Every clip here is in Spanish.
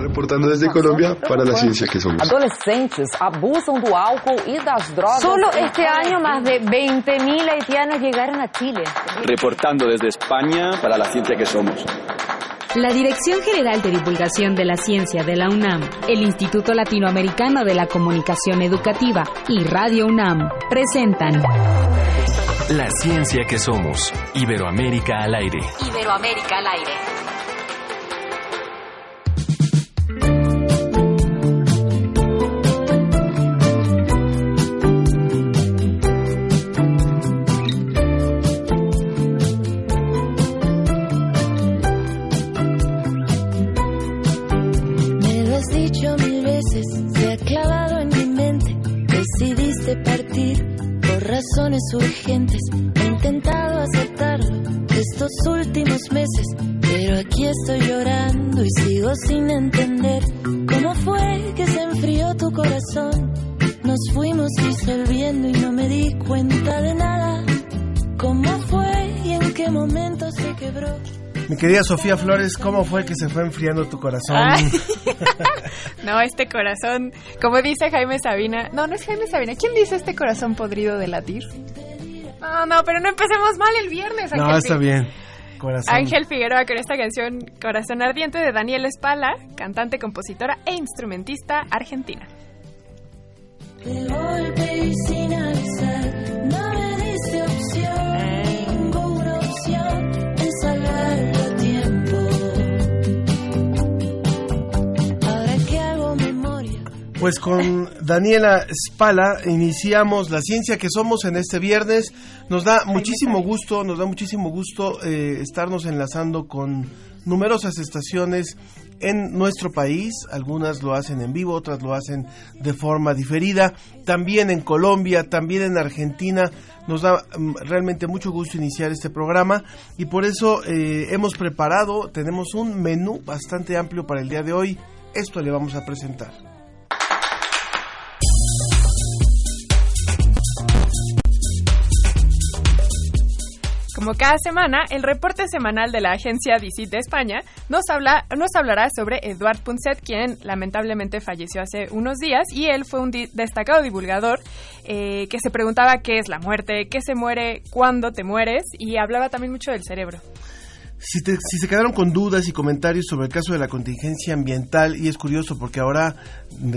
Reportando desde Colombia para la ciencia que somos. Adolescentes abusan do álcool y das drogas. Solo este año más de 20.000 haitianos llegaron a Chile. Reportando desde España para la ciencia que somos. La Dirección General de Divulgación de la Ciencia de la UNAM, el Instituto Latinoamericano de la Comunicación Educativa y Radio UNAM presentan La ciencia que somos. Iberoamérica al aire. Iberoamérica al aire. Clavado en mi mente. Decidiste partir por razones urgentes. He intentado aceptarlo estos últimos meses, pero aquí estoy llorando y sigo sin entender cómo fue que se enfrió tu corazón. Nos fuimos disolviendo y no me di cuenta de nada. ¿Cómo fue y en qué momento se quebró? Mi querida Sofía Flores, ¿cómo fue que se fue enfriando tu corazón? Ay. no, este corazón, como dice Jaime Sabina, no, no es Jaime Sabina, ¿quién dice este corazón podrido de latir? No, no, pero no empecemos mal el viernes. no, está bien. Corazón. Ángel Figueroa con esta canción Corazón Ardiente de Daniel Espala, cantante, compositora e instrumentista argentina. De golpe y sin avisar, no me Pues con Daniela Spala iniciamos la ciencia que somos en este viernes. Nos da muchísimo gusto, nos da muchísimo gusto eh, estarnos enlazando con numerosas estaciones en nuestro país. Algunas lo hacen en vivo, otras lo hacen de forma diferida. También en Colombia, también en Argentina. Nos da mm, realmente mucho gusto iniciar este programa y por eso eh, hemos preparado, tenemos un menú bastante amplio para el día de hoy. Esto le vamos a presentar. Como cada semana, el reporte semanal de la agencia DICIT de España nos, habla, nos hablará sobre Eduard Punset, quien lamentablemente falleció hace unos días y él fue un di- destacado divulgador eh, que se preguntaba qué es la muerte, qué se muere, cuándo te mueres y hablaba también mucho del cerebro. Si, te- si se quedaron con dudas y comentarios sobre el caso de la contingencia ambiental, y es curioso porque ahora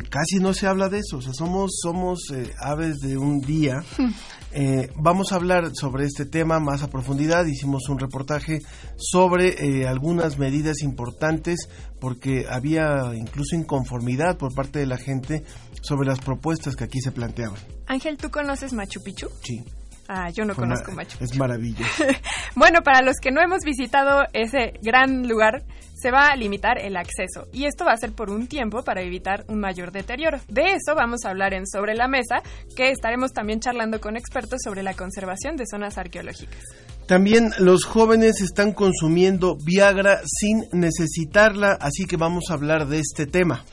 casi no se habla de eso, o sea, somos, somos eh, aves de un día. Eh, vamos a hablar sobre este tema más a profundidad. Hicimos un reportaje sobre eh, algunas medidas importantes porque había incluso inconformidad por parte de la gente sobre las propuestas que aquí se planteaban. Ángel, ¿tú conoces Machu Picchu? Sí. Ah, yo no Fue conozco ma- Machu Picchu. Es maravilloso. Bueno, para los que no hemos visitado ese gran lugar, se va a limitar el acceso y esto va a ser por un tiempo para evitar un mayor deterioro. De eso vamos a hablar en Sobre la Mesa, que estaremos también charlando con expertos sobre la conservación de zonas arqueológicas. También los jóvenes están consumiendo Viagra sin necesitarla, así que vamos a hablar de este tema.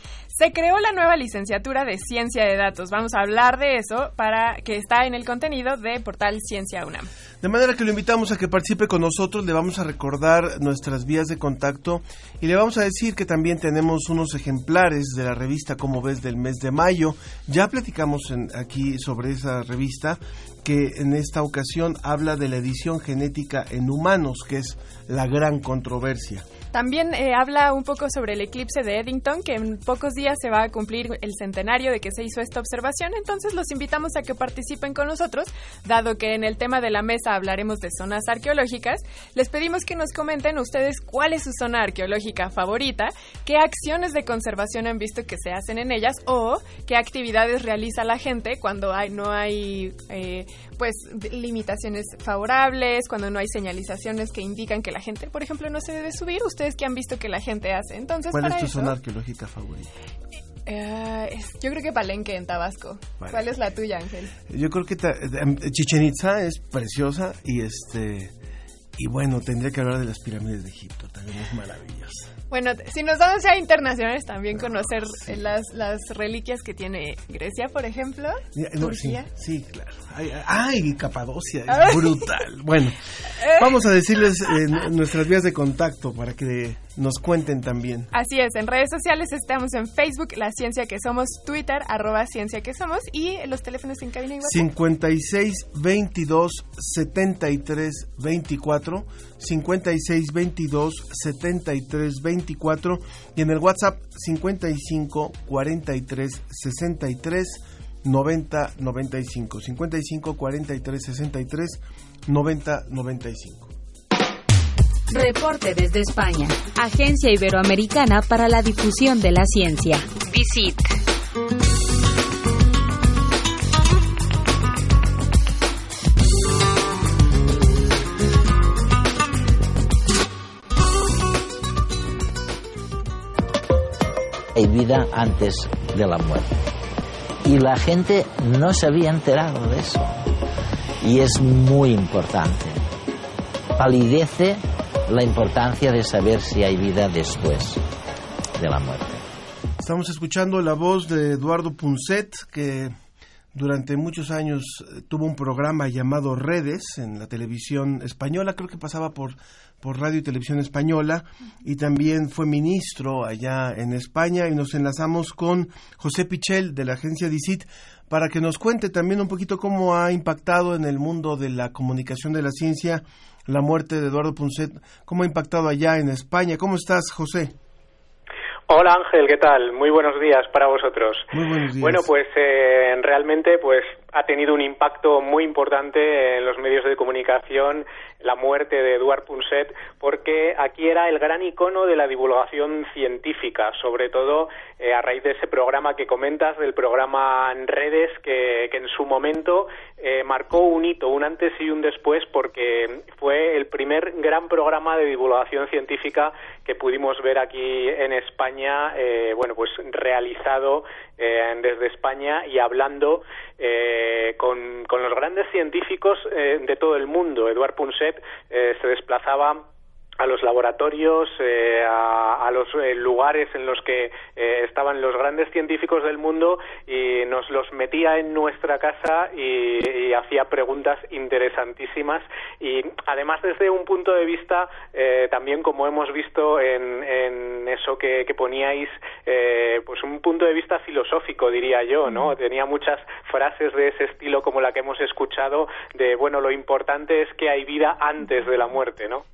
Se creó la nueva licenciatura de Ciencia de Datos. Vamos a hablar de eso para que está en el contenido de Portal Ciencia UNAM. De manera que lo invitamos a que participe con nosotros, le vamos a recordar nuestras vías de contacto y le vamos a decir que también tenemos unos ejemplares de la revista Como ves del mes de mayo. Ya platicamos en- aquí sobre esa revista que en esta ocasión habla de la edición genética en humanos, que es la gran controversia. También eh, habla un poco sobre el eclipse de Eddington, que en pocos días se va a cumplir el centenario de que se hizo esta observación. Entonces los invitamos a que participen con nosotros, dado que en el tema de la mesa hablaremos de zonas arqueológicas. Les pedimos que nos comenten ustedes cuál es su zona arqueológica favorita, qué acciones de conservación han visto que se hacen en ellas o qué actividades realiza la gente cuando hay, no hay eh, pues limitaciones favorables, cuando no hay señalizaciones que indican que la gente, por ejemplo, no se debe subir. Ustedes que han visto que la gente hace. Entonces, ¿Cuál para es tu eso, zona arqueológica favorita? es- yo creo que Palenque en Tabasco. Vale. ¿Cuál es la tuya, Ángel? Yo creo que em, Chichen Itza es preciosa y este y bueno, tendría que hablar de las pirámides de Egipto, también es maravillosa. Bueno, si nos vamos ya a internacionales, también conocer eh, las, las reliquias que tiene Grecia, por ejemplo. No, sí, Turquía. sí, claro. Ay, ay, Capadocia, es brutal. Bueno, vamos a decirles eh, nu- nuestras vías de contacto para que nos cuenten también. Así es, en redes sociales estamos en Facebook, La Ciencia que Somos, Twitter, arroba Ciencia que Somos y los teléfonos en cabina y WhatsApp. 56 22 73 24 56 22 73 24 y en el WhatsApp 55 43 63 90 95 55 43 63 90 95 Reporte desde España. Agencia Iberoamericana para la Difusión de la Ciencia. Visit. Hay vida antes de la muerte. Y la gente no se había enterado de eso. Y es muy importante. Palidece la importancia de saber si hay vida después de la muerte. Estamos escuchando la voz de Eduardo Punset, que durante muchos años eh, tuvo un programa llamado Redes en la televisión española, creo que pasaba por, por radio y televisión española, y también fue ministro allá en España, y nos enlazamos con José Pichel de la agencia DICIT para que nos cuente también un poquito cómo ha impactado en el mundo de la comunicación de la ciencia la muerte de Eduardo Punset, cómo ha impactado allá en España. ¿Cómo estás, José? Hola Ángel, ¿qué tal? Muy buenos días para vosotros. Muy buenos días. Bueno, pues eh, realmente pues ha tenido un impacto muy importante en los medios de comunicación la muerte de Eduard Punset porque aquí era el gran icono de la divulgación científica, sobre todo eh, a raíz de ese programa que comentas, del programa en redes que, que en su momento eh, marcó un hito, un antes y un después porque fue el primer gran programa de divulgación científica que pudimos ver aquí en España, eh, bueno, pues realizado eh, desde España y hablando eh, con, con, los grandes científicos eh, de todo el mundo. Eduard Punset eh, se desplazaba a los laboratorios, eh, a, a, los eh, lugares en los que eh, estaban los grandes científicos del mundo y nos los metía en nuestra casa y, y hacía preguntas interesantísimas. Y además desde un punto de vista eh, también como hemos visto en, en eso que, que poníais eh, pues un punto de vista filosófico diría yo no tenía muchas frases de ese estilo como la que hemos escuchado de bueno lo importante es que hay vida antes de la muerte no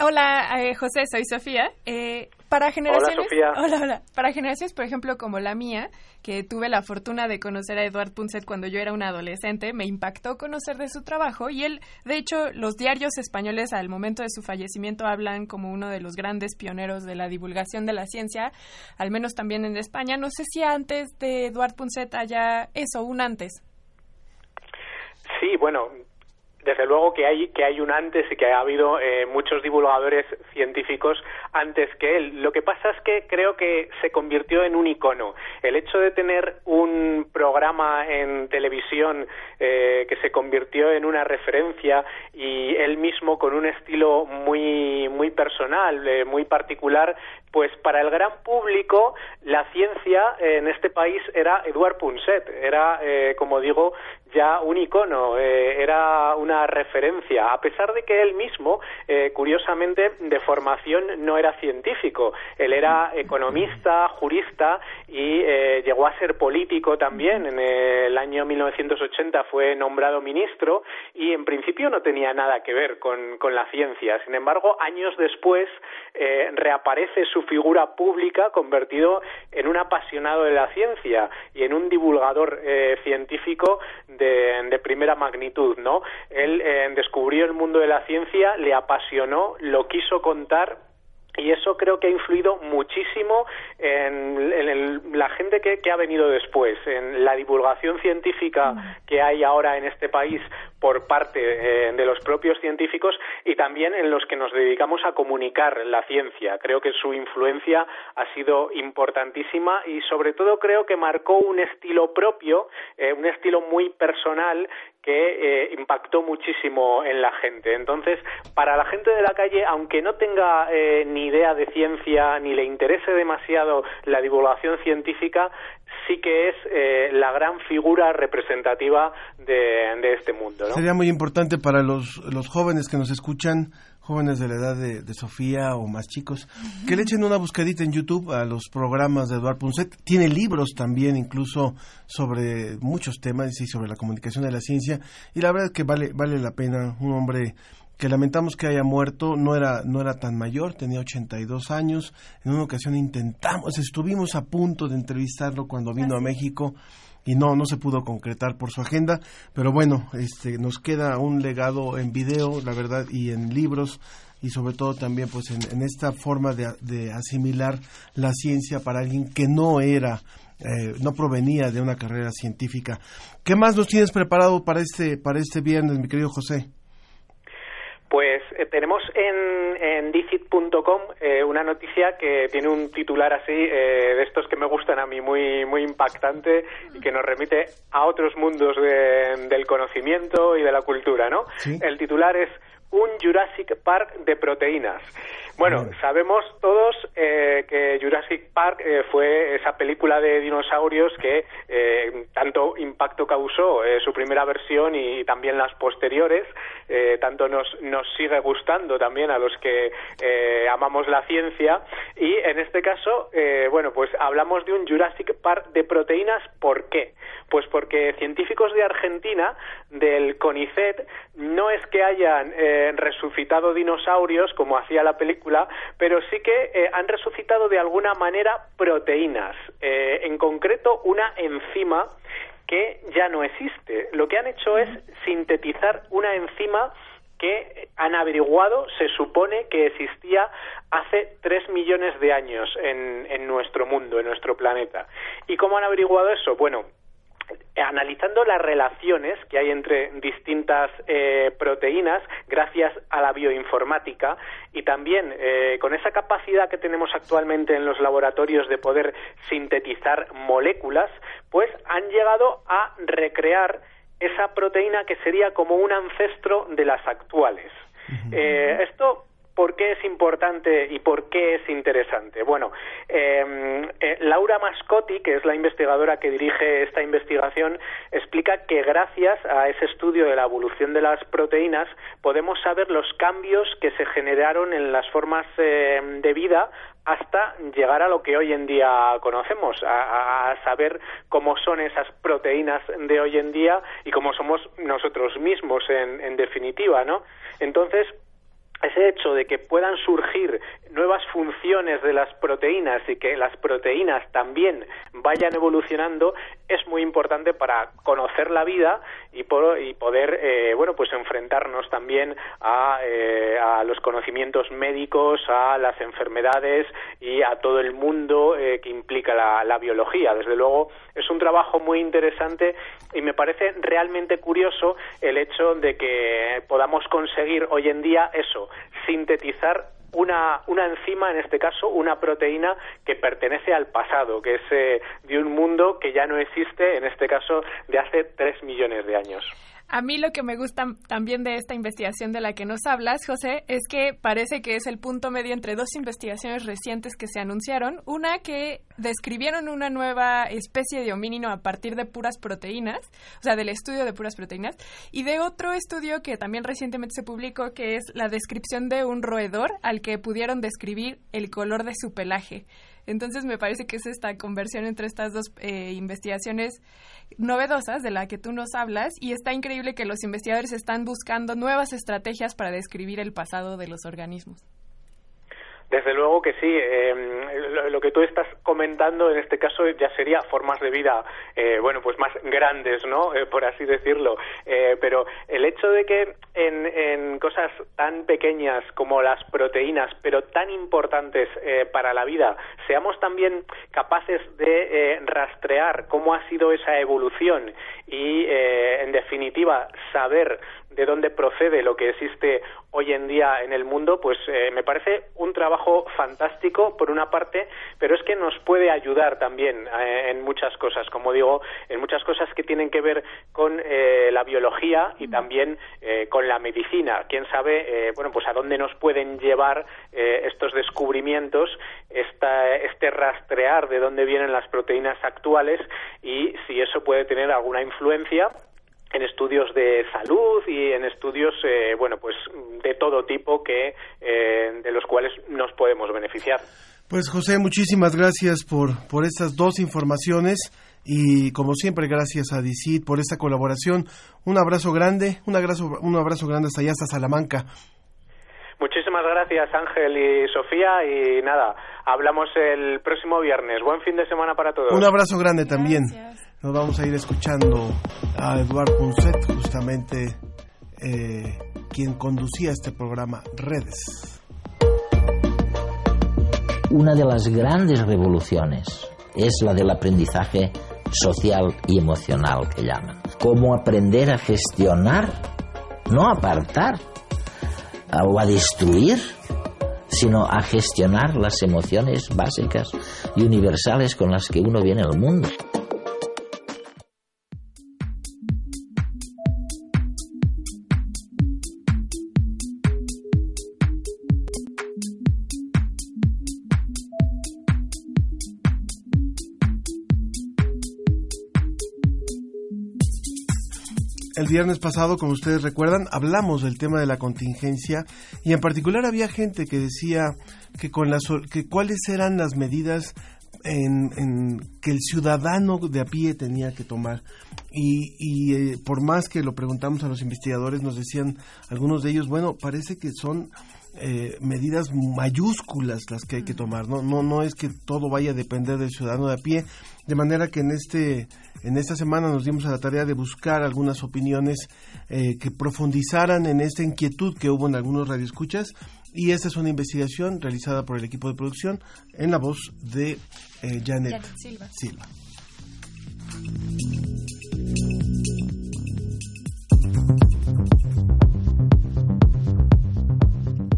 Hola, eh, José, soy Sofía. Eh, para generaciones, hola, Sofía. Hola, hola. Para generaciones, por ejemplo, como la mía, que tuve la fortuna de conocer a Eduard Punset cuando yo era una adolescente, me impactó conocer de su trabajo y él, de hecho, los diarios españoles al momento de su fallecimiento hablan como uno de los grandes pioneros de la divulgación de la ciencia, al menos también en España. No sé si antes de Eduard Punset haya eso, un antes. Sí, bueno, desde luego que hay que hay un antes y que ha habido eh, muchos divulgadores científicos antes que él. Lo que pasa es que creo que se convirtió en un icono. El hecho de tener un programa en televisión eh, que se convirtió en una referencia y él mismo con un estilo muy muy personal, eh, muy particular, pues para el gran público la ciencia en este país era Eduard Punset, era como digo ya un icono, eh, era una referencia, a pesar de que él mismo, eh, curiosamente, de formación no era científico, él era economista, jurista y eh, llegó a ser político también. En el año 1980 fue nombrado ministro y en principio no tenía nada que ver con, con la ciencia. Sin embargo, años después reaparece su figura pública convertido en un apasionado de la ciencia y en un divulgador científico de, de, primera magnitud, ¿no? Él eh, descubrió el mundo de la ciencia, le apasionó, lo quiso contar y eso creo que ha influido muchísimo en, en el, la gente que, que, ha venido después, en la divulgación científica que hay ahora en este país por parte eh, de los propios científicos y también en los que nos dedicamos a comunicar la ciencia. Creo que su influencia ha sido importantísima y sobre todo creo que marcó un estilo propio, eh, un estilo muy personal que eh, impactó muchísimo en la gente. Entonces, para la gente de la calle, aunque no tenga eh, ni idea de ciencia ni le interese demasiado la divulgación científica, sí que es eh, la gran figura representativa de, este mundo. ¿no? Sería muy importante para los, los jóvenes que nos escuchan jóvenes de la edad de, de Sofía o más chicos, que le echen una buscadita en YouTube a los programas de Eduard Punset. Tiene libros también, incluso sobre muchos temas y sobre la comunicación de la ciencia. Y la verdad es que vale, vale la pena. Un hombre que lamentamos que haya muerto, no era, no era tan mayor, tenía 82 años. En una ocasión intentamos, estuvimos a punto de entrevistarlo cuando vino a México y no, no se pudo concretar por su agenda, pero bueno, este, nos queda un legado en video, la verdad, y en libros y sobre todo también pues en, esta forma de, de, asimilar la ciencia para alguien que no era eh, no provenía de una carrera científica. ¿Qué más nos tienes preparado para este para este viernes, mi querido José? Pues eh, tenemos en, en Dicit.com eh, una noticia que tiene un titular así eh, de estos que me gustan a mí, muy, muy impactante y que nos remite a otros mundos de, del conocimiento y de la cultura, ¿no? ¿Sí? El titular es Un Jurassic Park de proteínas. Bueno, sabemos todos eh, que Jurassic Park eh, fue esa película de dinosaurios que eh, tanto impacto causó eh, su primera versión y, también las posteriores. Eh, tanto nos, nos sigue gustando también a los que eh, amamos la ciencia. Y en este caso, bueno, pues hablamos de un Jurassic Park de proteínas. ¿Por qué? Pues porque científicos de Argentina, del CONICET, no es que hayan resucitado dinosaurios como hacía la película, pero sí que eh, han resucitado de alguna manera proteínas, eh, en concreto una enzima que ya no existe. Lo que han hecho es sintetizar una enzima que han averiguado, se supone que existía hace tres millones de años en, en nuestro mundo, en nuestro planeta. ¿Y cómo han averiguado eso? Bueno, analizando las relaciones que hay entre distintas eh, proteínas gracias a la bioinformática y también eh, con esa capacidad que tenemos actualmente en los laboratorios de poder sintetizar moléculas, pues han llegado a recrear esa proteína que sería como un ancestro de las actuales. Eh, esto ¿Por qué es importante y por qué es interesante? Bueno, eh, eh, Laura Mascotti, que es la investigadora que dirige esta investigación, explica que gracias a ese estudio de la evolución de las proteínas podemos saber los cambios que se generaron en las formas eh, de vida hasta llegar a lo que hoy en día conocemos, a, a, saber cómo son esas proteínas de hoy en día y cómo somos nosotros mismos en, en definitiva, ¿no? Entonces, ese hecho de que puedan surgir nuevas funciones de las proteínas y que las proteínas también vayan evolucionando es muy importante para conocer la vida y, por, y poder eh, bueno pues enfrentarnos también a, eh, a, los conocimientos médicos a las enfermedades y a todo el mundo eh, que implica la, la biología. Desde luego es un trabajo muy interesante y me parece realmente curioso el hecho de que podamos conseguir hoy en día eso sintetizar una, una enzima, en este caso una proteína que pertenece al pasado, que es eh, de un mundo que ya no existe, en este caso de hace tres millones de años. A mí lo que me gusta también de esta investigación de la que nos hablas, José, es que parece que es el punto medio entre dos investigaciones recientes que se anunciaron. Una que describieron una nueva especie de homínino a partir de puras proteínas, o sea, del estudio de puras proteínas, y de otro estudio que también recientemente se publicó, que es la descripción de un roedor al que pudieron describir el color de su pelaje. Entonces me parece que es esta conversión entre estas dos eh, investigaciones novedosas de la que tú nos hablas y está increíble que los investigadores están buscando nuevas estrategias para describir el pasado de los organismos. Desde luego que sí. Eh, lo, que tú estás comentando en este caso ya sería formas de vida, eh, bueno, pues más grandes, ¿no? Eh, por así decirlo. pero el hecho de que en, en, cosas tan pequeñas como las proteínas, pero tan importantes para la vida, seamos también capaces de rastrear cómo ha sido esa evolución y, en definitiva, saber de dónde procede lo que existe hoy en día en el mundo, pues eh, me parece un trabajo fantástico por una parte, pero es que nos puede ayudar también eh, en muchas cosas, como digo, en muchas cosas que tienen que ver con eh, la biología y también con la medicina. Quién sabe, bueno, pues a dónde nos pueden llevar estos descubrimientos, esta, este rastrear de dónde vienen las proteínas actuales y si eso puede tener alguna influencia en estudios de salud y en estudios, eh, bueno, pues de todo tipo que eh, de los cuales nos podemos beneficiar. Pues José, muchísimas gracias por, por estas dos informaciones y como siempre gracias a DICIT por esta colaboración. Un abrazo grande, un abrazo, un abrazo grande hasta allá, hasta Salamanca. Muchísimas gracias Ángel y Sofía y nada, hablamos el próximo viernes. Buen fin de semana para todos. Un abrazo grande también. Nos vamos a ir escuchando a Eduard Punset, justamente eh, quien conducía este programa Redes. Una de las grandes revoluciones es la del aprendizaje social y emocional que llaman. Cómo aprender a gestionar, no apartar o a destruir, sino a gestionar las emociones básicas y universales con las que uno viene al mundo. El viernes pasado, como ustedes recuerdan, hablamos del tema de la contingencia y en particular había gente que decía que con las que cuáles eran las medidas en, que el ciudadano de a pie tenía que tomar. Y, eh, por más que lo preguntamos a los investigadores, nos decían algunos de ellos, bueno, parece que son eh, medidas mayúsculas las que hay que tomar, ¿no? No, no es que todo vaya a depender del ciudadano de a pie, de manera que en este en esta semana nos dimos a la tarea de buscar algunas opiniones eh, que profundizaran en esta inquietud que hubo en algunos radioescuchas y esta es una investigación realizada por el equipo de producción en la voz de eh, Janet, Silva.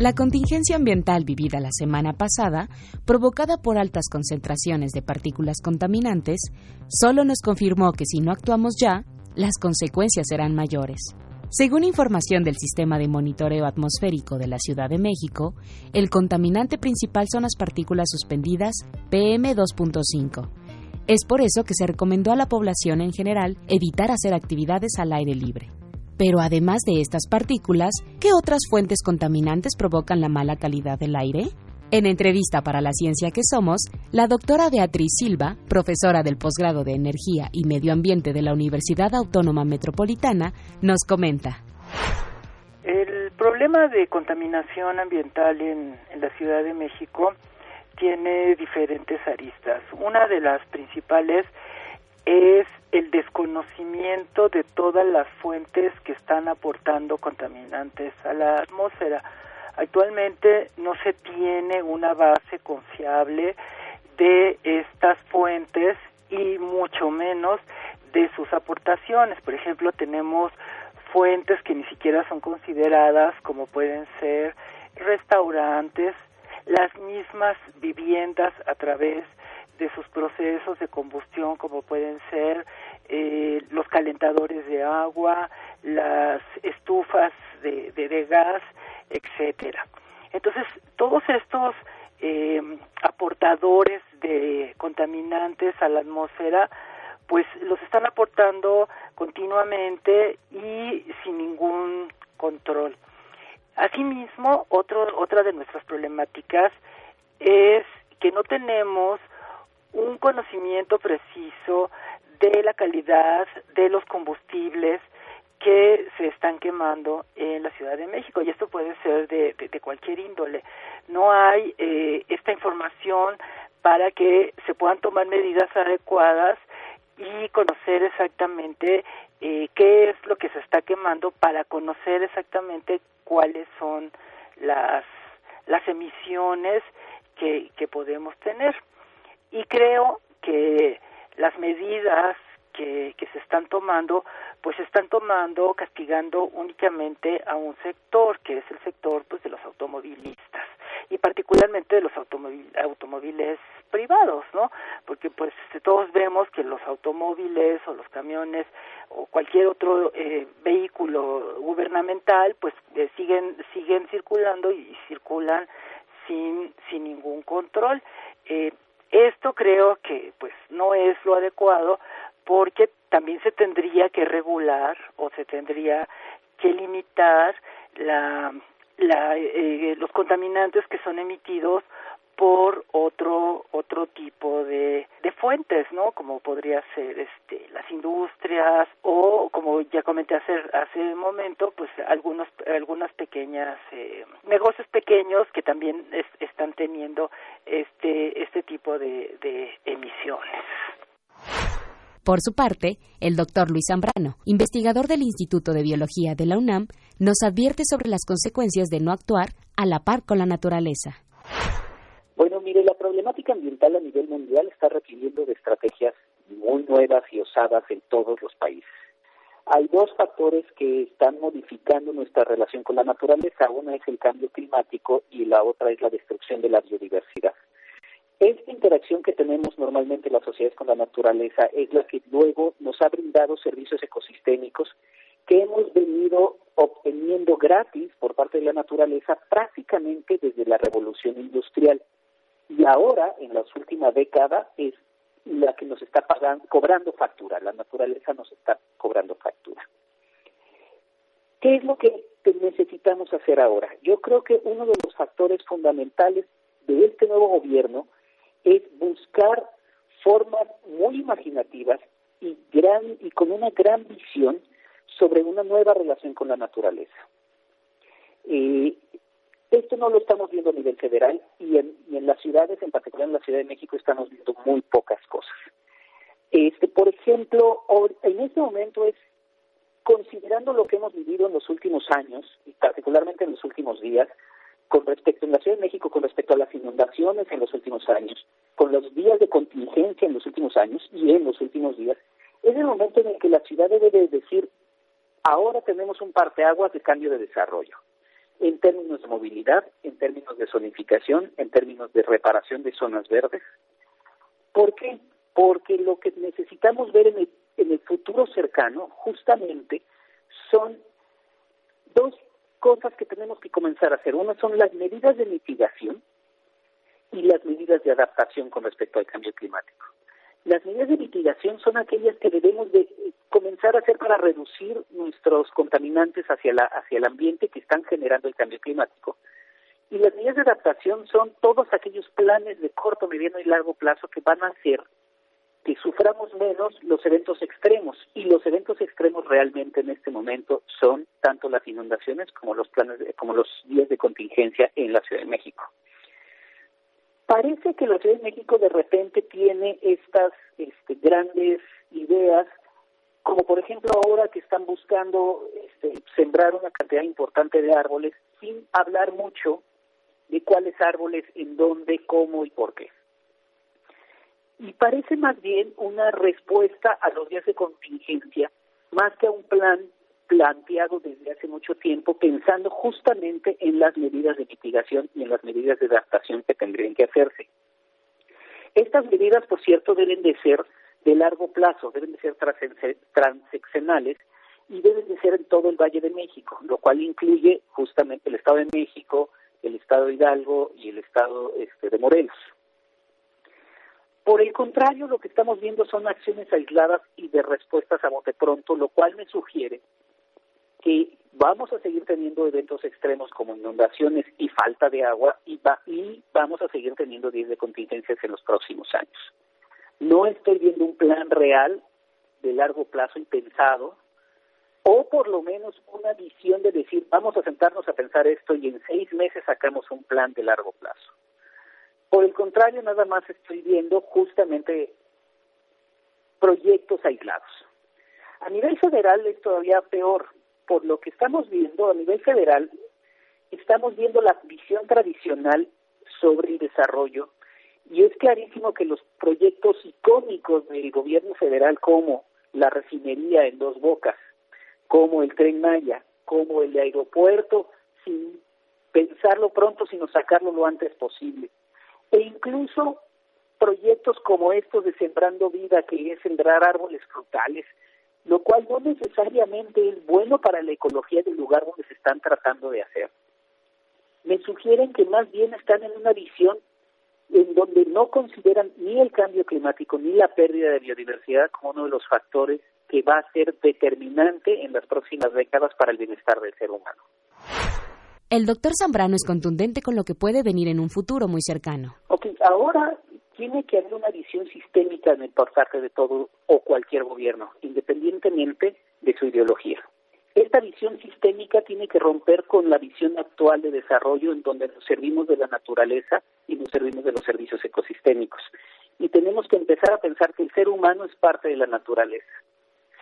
La contingencia ambiental vivida la semana pasada, provocada por altas concentraciones de partículas contaminantes, solo nos confirmó que si no actuamos ya, las consecuencias serán mayores. Según información del Sistema de Monitoreo Atmosférico de la Ciudad de México, el contaminante principal son las partículas suspendidas PM2.5. Es por eso que se recomendó a la población en general evitar hacer actividades al aire libre. Pero además de estas partículas, ¿qué otras fuentes contaminantes provocan la mala calidad del aire? En entrevista para la ciencia que somos, la doctora Beatriz Silva, profesora del posgrado de Energía y Medio Ambiente de la Universidad Autónoma Metropolitana, nos comenta. El problema de contaminación ambiental en, en la Ciudad de México tiene diferentes aristas. Una de las principales es el desconocimiento de todas las fuentes que están aportando contaminantes a la atmósfera. Actualmente no se tiene una base confiable de estas fuentes y mucho menos de sus aportaciones. Por ejemplo, tenemos fuentes que ni siquiera son consideradas como pueden ser restaurantes, las mismas viviendas a través de sus procesos de combustión como pueden ser eh, los calentadores de agua, las estufas de, de, gas, etcétera. Entonces, todos estos eh, aportadores de contaminantes a la atmósfera, pues los están aportando continuamente y sin ningún control. Asimismo, otro, otra de nuestras problemáticas es que no tenemos un conocimiento preciso de la calidad de los combustibles que se están quemando en la Ciudad de México y esto puede ser de, de, cualquier índole. No hay eh, esta información para que se puedan tomar medidas adecuadas y conocer exactamente eh, qué es lo que se está quemando para conocer exactamente cuáles son las las emisiones que, que podemos tener y creo que las medidas que, que se están tomando, pues se están tomando castigando únicamente a un sector, que es el sector pues de los automovilistas y particularmente de los automóviles privados, ¿no? Porque pues todos vemos que los automóviles o los camiones o cualquier otro eh, vehículo gubernamental pues eh, siguen siguen circulando y circulan sin sin ningún control. Eh, esto creo que pues no es lo adecuado porque también se tendría que regular o se tendría que limitar la, la, eh, los contaminantes que son emitidos por otro otro tipo de, de fuentes, ¿no? Como podría ser este las industrias o como ya comenté hace hace un momento, pues algunos algunas pequeñas eh, negocios pequeños que también están teniendo este este tipo de, de emisiones. Por su parte, el doctor Luis Zambrano, investigador del Instituto de Biología de la UNAM, nos advierte sobre las consecuencias de no actuar a la par con la naturaleza. Bueno, mire, la problemática ambiental a nivel mundial está requiriendo de estrategias muy nuevas y osadas en todos los países. Hay dos factores que están modificando nuestra relación con la naturaleza. Una es el cambio climático y la otra es la destrucción de la biodiversidad. Esta interacción que tenemos normalmente las sociedades con la naturaleza es la que luego nos ha brindado servicios ecosistémicos que hemos venido obteniendo gratis por parte de la naturaleza prácticamente desde la revolución industrial y ahora, en las últimas décadas, es la que nos está pagando, cobrando factura. La naturaleza nos está cobrando factura. ¿Qué es lo que necesitamos hacer ahora? Yo creo que uno de los factores fundamentales de este nuevo gobierno es buscar formas muy imaginativas y gran y con una gran visión sobre una nueva relación con la naturaleza. Eh, esto no lo estamos viendo a nivel federal y en, las ciudades, en particular en la Ciudad de México, estamos viendo muy pocas cosas. Este, por ejemplo, en este momento es considerando lo que hemos vivido en los últimos años y particularmente en los últimos días, con respecto en la Ciudad de México, con respecto a las inundaciones en los últimos años, con los días de contingencia en los últimos años y en los últimos días, es el momento en el que la ciudad debe de decir, ahora tenemos un parteaguas de cambio de desarrollo en términos de movilidad, en términos de zonificación, en términos de reparación de zonas verdes. ¿Por qué? Porque lo que necesitamos ver en el, en el futuro cercano justamente son dos cosas que tenemos que comenzar a hacer. Una son las medidas de mitigación y las medidas de adaptación con respecto al cambio climático. Las medidas de mitigación son aquellas que debemos de comenzar a hacer para reducir nuestros contaminantes hacia, la, hacia el ambiente que están generando el cambio climático. Y las medidas de adaptación son todos aquellos planes de corto, mediano y largo plazo que van a hacer que suframos menos los eventos extremos. Y los eventos extremos realmente en este momento son tanto las inundaciones como los planes, como los días de contingencia en la Ciudad de México. Parece que la Ciudad de México de repente tiene estas este, grandes ideas, como por ejemplo ahora que están buscando este, sembrar una cantidad importante de árboles sin hablar mucho de cuáles árboles, en dónde, cómo y por qué. Y parece más bien una respuesta a los días de contingencia, más que a un plan planteado desde hace mucho tiempo pensando justamente en las medidas de mitigación y en las medidas de adaptación que tendrían que hacerse. Estas medidas, por cierto, deben de ser de largo plazo, deben de ser transeccionales y deben de ser en todo el Valle de México, lo cual incluye justamente el Estado de México, el Estado de Hidalgo y el Estado este, de Morelos. Por el contrario, lo que estamos viendo son acciones aisladas y de respuestas a bote pronto, lo cual me sugiere que vamos a seguir teniendo eventos extremos como inundaciones y falta de agua y, va, y vamos a seguir teniendo días de contingencias en los próximos años. No estoy viendo un plan real de largo plazo y pensado, o por lo menos una visión de decir, vamos a sentarnos a pensar esto y en seis meses sacamos un plan de largo plazo. Por el contrario, nada más estoy viendo justamente proyectos aislados. A nivel federal es todavía peor por lo que estamos viendo a nivel federal, estamos viendo la visión tradicional sobre el desarrollo y es clarísimo que los proyectos icónicos del gobierno federal como la refinería en dos bocas, como el tren Maya, como el aeropuerto, sin pensarlo pronto, sino sacarlo lo antes posible. E incluso proyectos como estos de Sembrando Vida, que es sembrar árboles frutales, lo cual no necesariamente es bueno para la ecología del lugar donde se están tratando de hacer. Me sugieren que más bien están en una visión en donde no consideran ni el cambio climático ni la pérdida de biodiversidad como uno de los factores que va a ser determinante en las próximas décadas para el bienestar del ser humano. El doctor Zambrano es contundente con lo que puede venir en un futuro muy cercano. Ok, ahora tiene que haber una visión sistémica en el parte de todo o cualquier gobierno, independientemente de su ideología. Esta visión sistémica tiene que romper con la visión actual de desarrollo en donde nos servimos de la naturaleza y nos servimos de los servicios ecosistémicos. Y tenemos que empezar a pensar que el ser humano es parte de la naturaleza.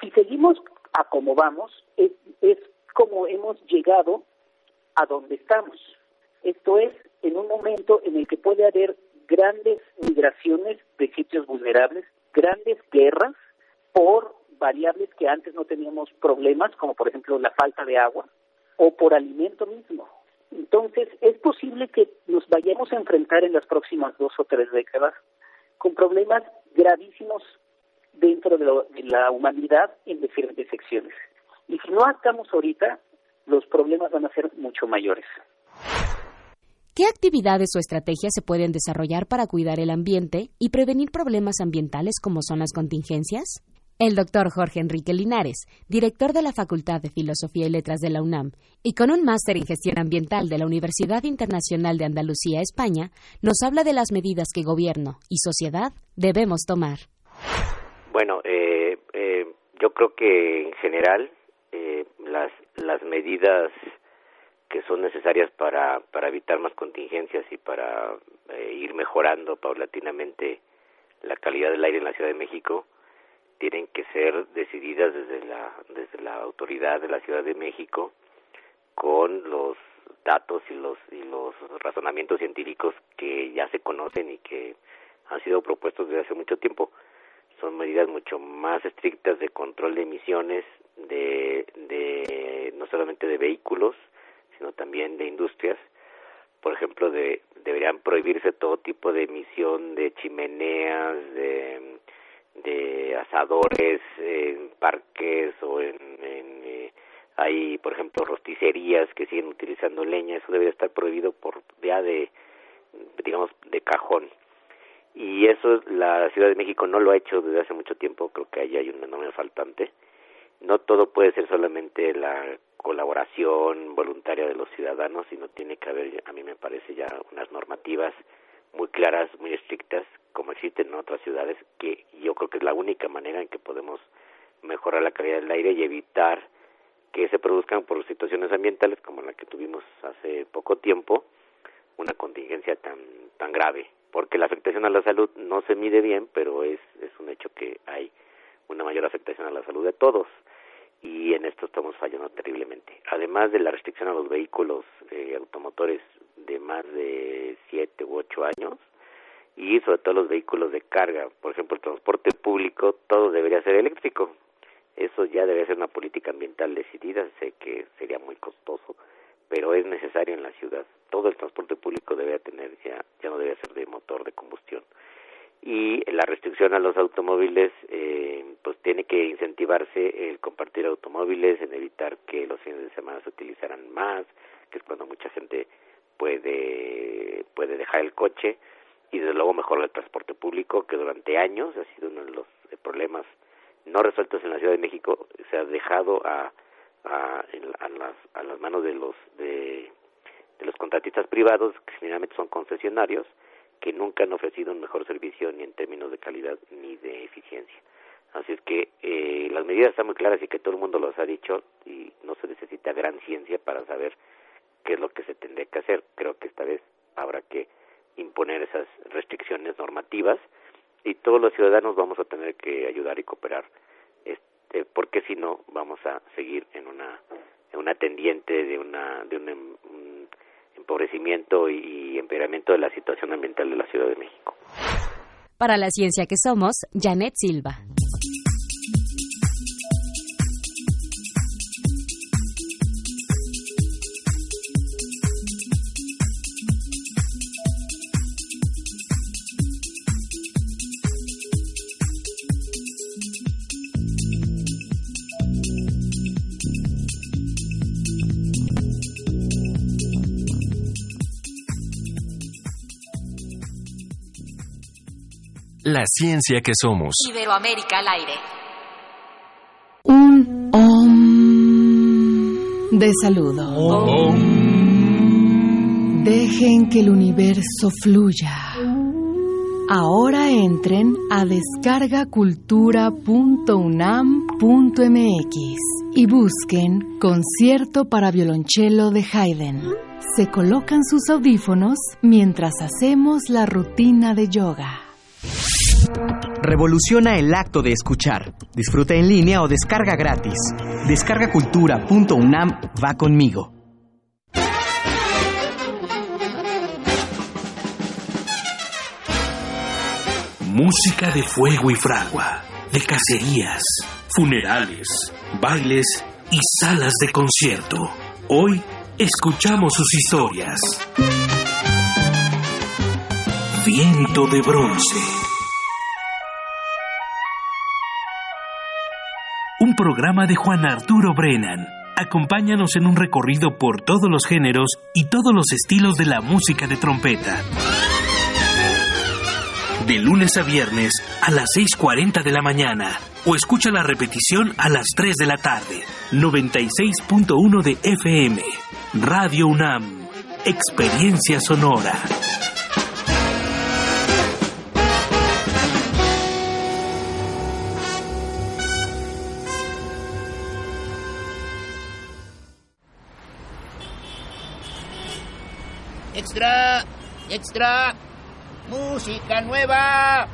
Si seguimos a como vamos, es, es como hemos llegado a donde estamos. Esto es en un momento en el que puede haber grandes migraciones de sitios vulnerables, grandes guerras por variables que antes no teníamos problemas, como por ejemplo la falta de agua o por alimento mismo. Entonces, es posible que nos vayamos a enfrentar en las próximas dos o tres décadas con problemas gravísimos dentro de, de la humanidad en diferentes secciones. Y si no actuamos ahorita, los problemas van a ser mucho mayores. ¿Qué actividades o estrategias se pueden desarrollar para cuidar el ambiente y prevenir problemas ambientales como son las contingencias? El doctor Jorge Enrique Linares, director de la Facultad de Filosofía y Letras de la UNAM y con un máster en gestión ambiental de la Universidad Internacional de Andalucía, España, nos habla de las medidas que gobierno y sociedad debemos tomar. Bueno, eh, eh, yo creo que en general eh, las, las medidas que son necesarias para, para evitar más contingencias y para eh, ir mejorando paulatinamente la calidad del aire en la Ciudad de México tienen que ser decididas desde la desde la autoridad de la Ciudad de México con los datos y los y los razonamientos científicos que ya se conocen y que han sido propuestos desde hace mucho tiempo. Son medidas mucho más estrictas de control de emisiones de, de no solamente de vehículos, sino también de industrias. Por ejemplo, de, deberían prohibirse todo tipo de emisión de chimeneas, de, de asadores en parques o en, eh, hay, por ejemplo, rosticerías que siguen utilizando leña. Eso debería estar prohibido por ya de, digamos, de cajón y eso la Ciudad de México no lo ha hecho desde hace mucho tiempo, creo que ahí hay un enorme faltante no todo puede ser solamente la colaboración voluntaria de los ciudadanos, sino tiene que haber, a mí me parece, ya unas normativas muy claras, muy estrictas, como existen en otras ciudades, que yo creo que es la única manera en que podemos mejorar la calidad del aire y evitar que se produzcan por situaciones ambientales como la que tuvimos hace poco tiempo, una contingencia tan tan grave, porque la afectación a la salud no se mide bien, pero es es un hecho que hay una mayor afectación a la salud de todos y en esto estamos fallando terriblemente. Además de la restricción a los vehículos eh, automotores de más de siete u ocho años y sobre todo los vehículos de carga, por ejemplo el transporte público, todo debería ser eléctrico. Eso ya debe ser una política ambiental decidida, sé que sería muy costoso, pero es necesario en la ciudad. Todo el transporte público debe tener ya, ya no debe ser de motor de combustión y la restricción a los automóviles tiene que incentivarse el compartir automóviles en evitar que los fines de semana se utilizaran más que es cuando mucha gente puede puede dejar el coche y desde luego mejorar el transporte público que durante años ha sido uno de los problemas no resueltos en la Ciudad de México se ha dejado a a, a las a las manos de los de, de los contratistas privados que generalmente son concesionarios que nunca han ofrecido un mejor servicio ni en términos de calidad ni de eficiencia. Así es que eh, las medidas están muy claras y que todo el mundo los ha dicho y no se necesita gran ciencia para saber qué es lo que se tendría que hacer. Creo que esta vez habrá que imponer esas restricciones normativas y todos los ciudadanos vamos a tener que ayudar y cooperar este, porque si no vamos a seguir en una en una tendiente de una de un empobrecimiento y empeoramiento de la situación ambiental de la Ciudad de México. Para la ciencia que somos, Janet Silva. La ciencia que somos. Iberoamérica al aire. Un om de saludo. Dejen que el universo fluya. Ahora entren a descargacultura.unam.mx y busquen Concierto para violonchelo de Haydn. Se colocan sus audífonos mientras hacemos la rutina de yoga. Revoluciona el acto de escuchar. Disfruta en línea o descarga gratis. Descargacultura.unam va conmigo. Música de fuego y fragua, de cacerías, funerales, bailes y salas de concierto. Hoy escuchamos sus historias. Viento de bronce. Programa de Juan Arturo Brennan. Acompáñanos en un recorrido por todos los géneros y todos los estilos de la música de trompeta. De lunes a viernes a las 6.40 de la mañana o escucha la repetición a las 3 de la tarde. 96.1 de FM. Radio UNAM. Experiencia sonora. Extra, extra, música nueva.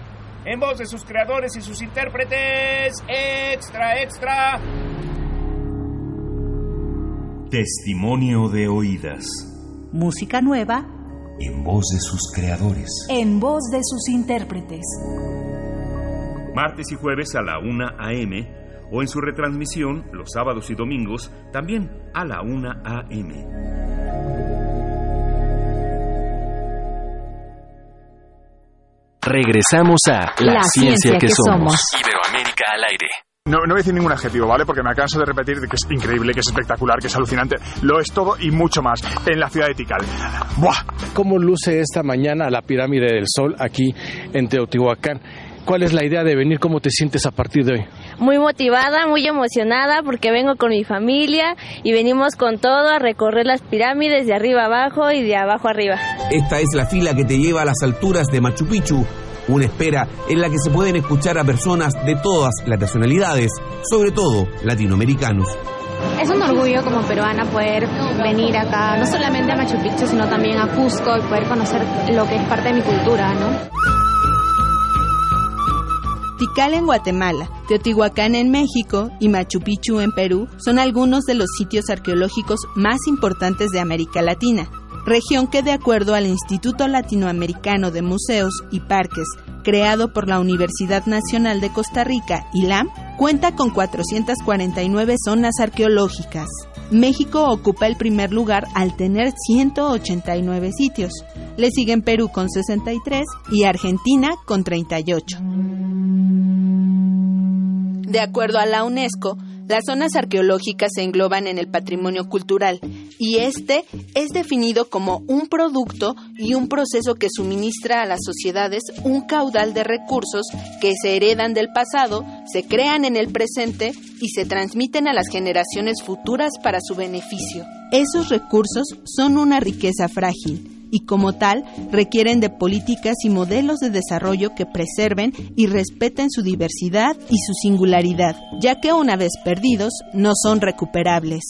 En voz de sus creadores y sus intérpretes. Extra, extra. Testimonio de oídas. Música nueva. En voz de sus creadores. En voz de sus intérpretes. Martes y jueves a la 1 a.m. o en su retransmisión los sábados y domingos también a la 1 a.m. Regresamos a La, ciencia, que, somos. Iberoamérica al aire. No, no voy a decir ningún adjetivo, ¿vale? Porque me canso de repetir que es increíble, que es espectacular, que es alucinante. Lo es todo y mucho más en la ciudad de Tikal. ¡Buah! ¿Cómo luce esta mañana la pirámide del Sol aquí en Teotihuacán? ¿Cuál es la idea de venir? ¿Cómo te sientes a partir de hoy? Muy motivada, muy emocionada porque vengo con mi familia y venimos con todo a recorrer las pirámides de arriba abajo y de abajo arriba. Esta es la fila que te lleva a las alturas de Machu Picchu, una espera en la que se pueden escuchar a personas de todas las nacionalidades, sobre todo latinoamericanos. Es un orgullo como peruana poder venir acá, no solamente a Machu Picchu, sino también a Cusco y poder conocer lo que es parte de mi cultura, ¿no? Tikal en Guatemala, Teotihuacán en México y Machu Picchu en Perú son algunos de los sitios arqueológicos más importantes de América Latina, región que de acuerdo al Instituto Latinoamericano de Museos y Parques, creado por la Universidad Nacional de Costa Rica, ILAM, cuenta con 449 zonas arqueológicas. México ocupa el primer lugar al tener 189 sitios. Le siguen Perú con 63 y Argentina con 38. De acuerdo a la UNESCO, las zonas arqueológicas se engloban en el patrimonio cultural y este es definido como un producto y un proceso que suministra a las sociedades un caudal de recursos que se heredan del pasado, se crean en el presente y se transmiten a las generaciones futuras para su beneficio. Esos recursos son una riqueza frágil y como tal requieren de políticas y modelos de desarrollo que preserven y respeten su diversidad y su singularidad, ya que una vez perdidos no son recuperables.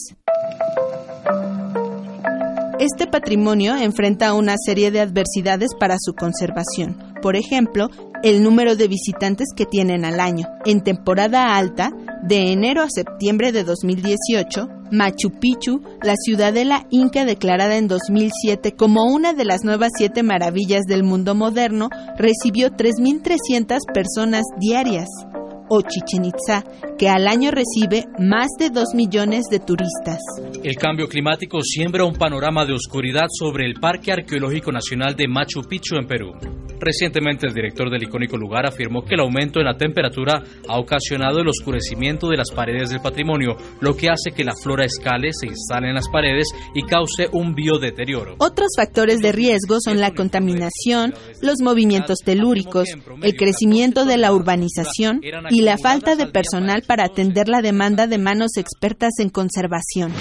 Este patrimonio enfrenta una serie de adversidades para su conservación. Por ejemplo, el número de visitantes que tienen al año. En temporada alta, de enero a septiembre de 2018, Machu Picchu, la ciudadela inca declarada en 2007 como una de las nuevas siete maravillas del mundo moderno, recibió 3.300 personas diarias o Chichen Itza, que al año recibe más de 2 millones de turistas. El cambio climático siembra un panorama de oscuridad sobre el Parque Arqueológico Nacional de Machu Picchu en Perú. Recientemente el director del icónico lugar afirmó que el aumento en la temperatura ha ocasionado el oscurecimiento de las paredes del patrimonio, lo que hace que la flora escale, se instale en las paredes y cause un biodeterioro. Otros factores de riesgo son la contaminación, los movimientos telúricos, el crecimiento de la urbanización y la falta de personal para atender la demanda de manos expertas en conservación.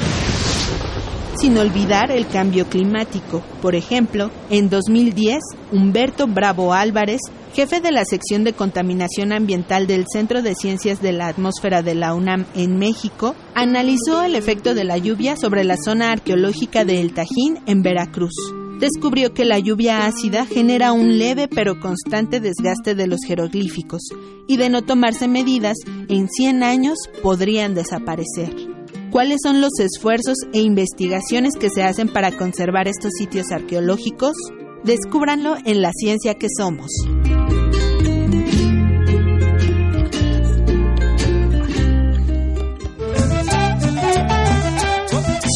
sin olvidar el cambio climático. Por ejemplo, en 2010, Humberto Bravo Álvarez, jefe de la sección de contaminación ambiental del Centro de Ciencias de la Atmósfera de la UNAM en México, analizó el efecto de la lluvia sobre la zona arqueológica de El Tajín en Veracruz. Descubrió que la lluvia ácida genera un leve pero constante desgaste de los jeroglíficos y de no tomarse medidas, en 100 años podrían desaparecer. ¿Cuáles son los esfuerzos e investigaciones que se hacen para conservar estos sitios arqueológicos? Descúbranlo en La Ciencia que Somos.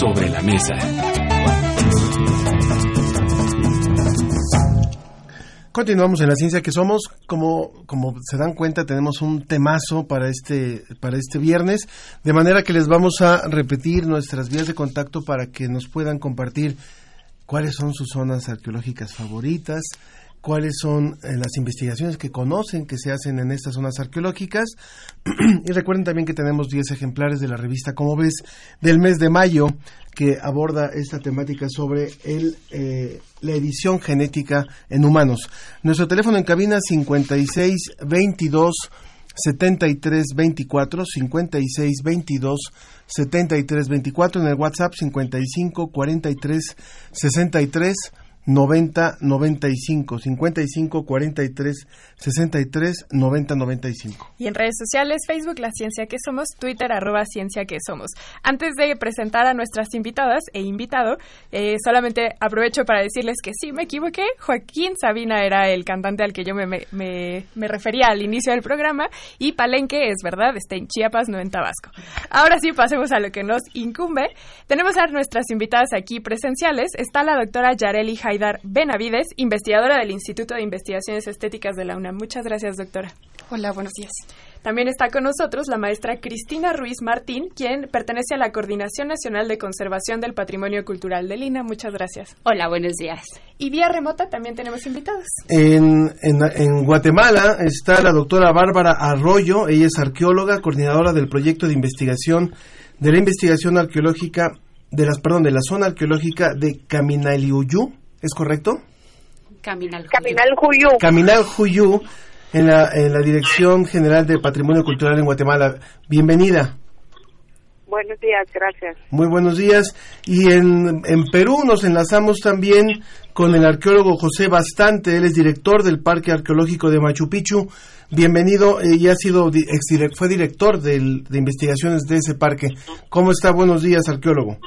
Sobre la mesa. Continuamos en la ciencia que somos. Como, como se dan cuenta, tenemos un temazo para este, para este viernes, de manera que les vamos a repetir nuestras vías de contacto para que nos puedan compartir cuáles son sus zonas arqueológicas favoritas, cuáles son eh, las investigaciones que conocen que se hacen en estas zonas arqueológicas. y recuerden también que tenemos 10 ejemplares de la revista Como ves del mes de mayo que aborda esta temática sobre eh, la edición genética en humanos. Nuestro teléfono en cabina 56 22 73 24 56 22 73 24 en el WhatsApp 55 43 63 90 95 55 43 63 90 95 Y en redes sociales, Facebook La Ciencia que Somos, Twitter arroba Ciencia que Somos. Antes de presentar a nuestras invitadas e invitado, eh, solamente aprovecho para decirles que sí, me equivoqué. Joaquín Sabina era el cantante al que yo me, me, me refería al inicio del programa y Palenque es verdad, está en Chiapas, no en Tabasco. Ahora sí, pasemos a lo que nos incumbe. Tenemos a nuestras invitadas aquí presenciales. Está la doctora Yareli Haidar Benavides, investigadora del Instituto de Investigaciones Estéticas de la UNAM. Muchas gracias, doctora. Hola, buenos días. También está con nosotros la maestra Cristina Ruiz Martín, quien pertenece a la Coordinación Nacional de Conservación del Patrimonio Cultural de Lina. Muchas gracias. Hola, buenos días. Y vía remota también tenemos invitados. En, en, Guatemala está la doctora Bárbara Arroyo. Ella es arqueóloga, coordinadora del proyecto de investigación de la investigación arqueológica de las perdón de la zona arqueológica de Caminaliuyú ¿Es correcto? Caminal Juyú. Caminal Juyú, en la, en la Dirección General de Patrimonio Cultural en Guatemala. Bienvenida. Buenos días, gracias. Muy buenos días. Y en, en Perú nos enlazamos también con el arqueólogo José Bastante, él es director del Parque Arqueológico de Machu Picchu. Bienvenido, eh, y ha sido fue director de investigaciones de ese parque. ¿Cómo está? Buenos días, arqueólogo.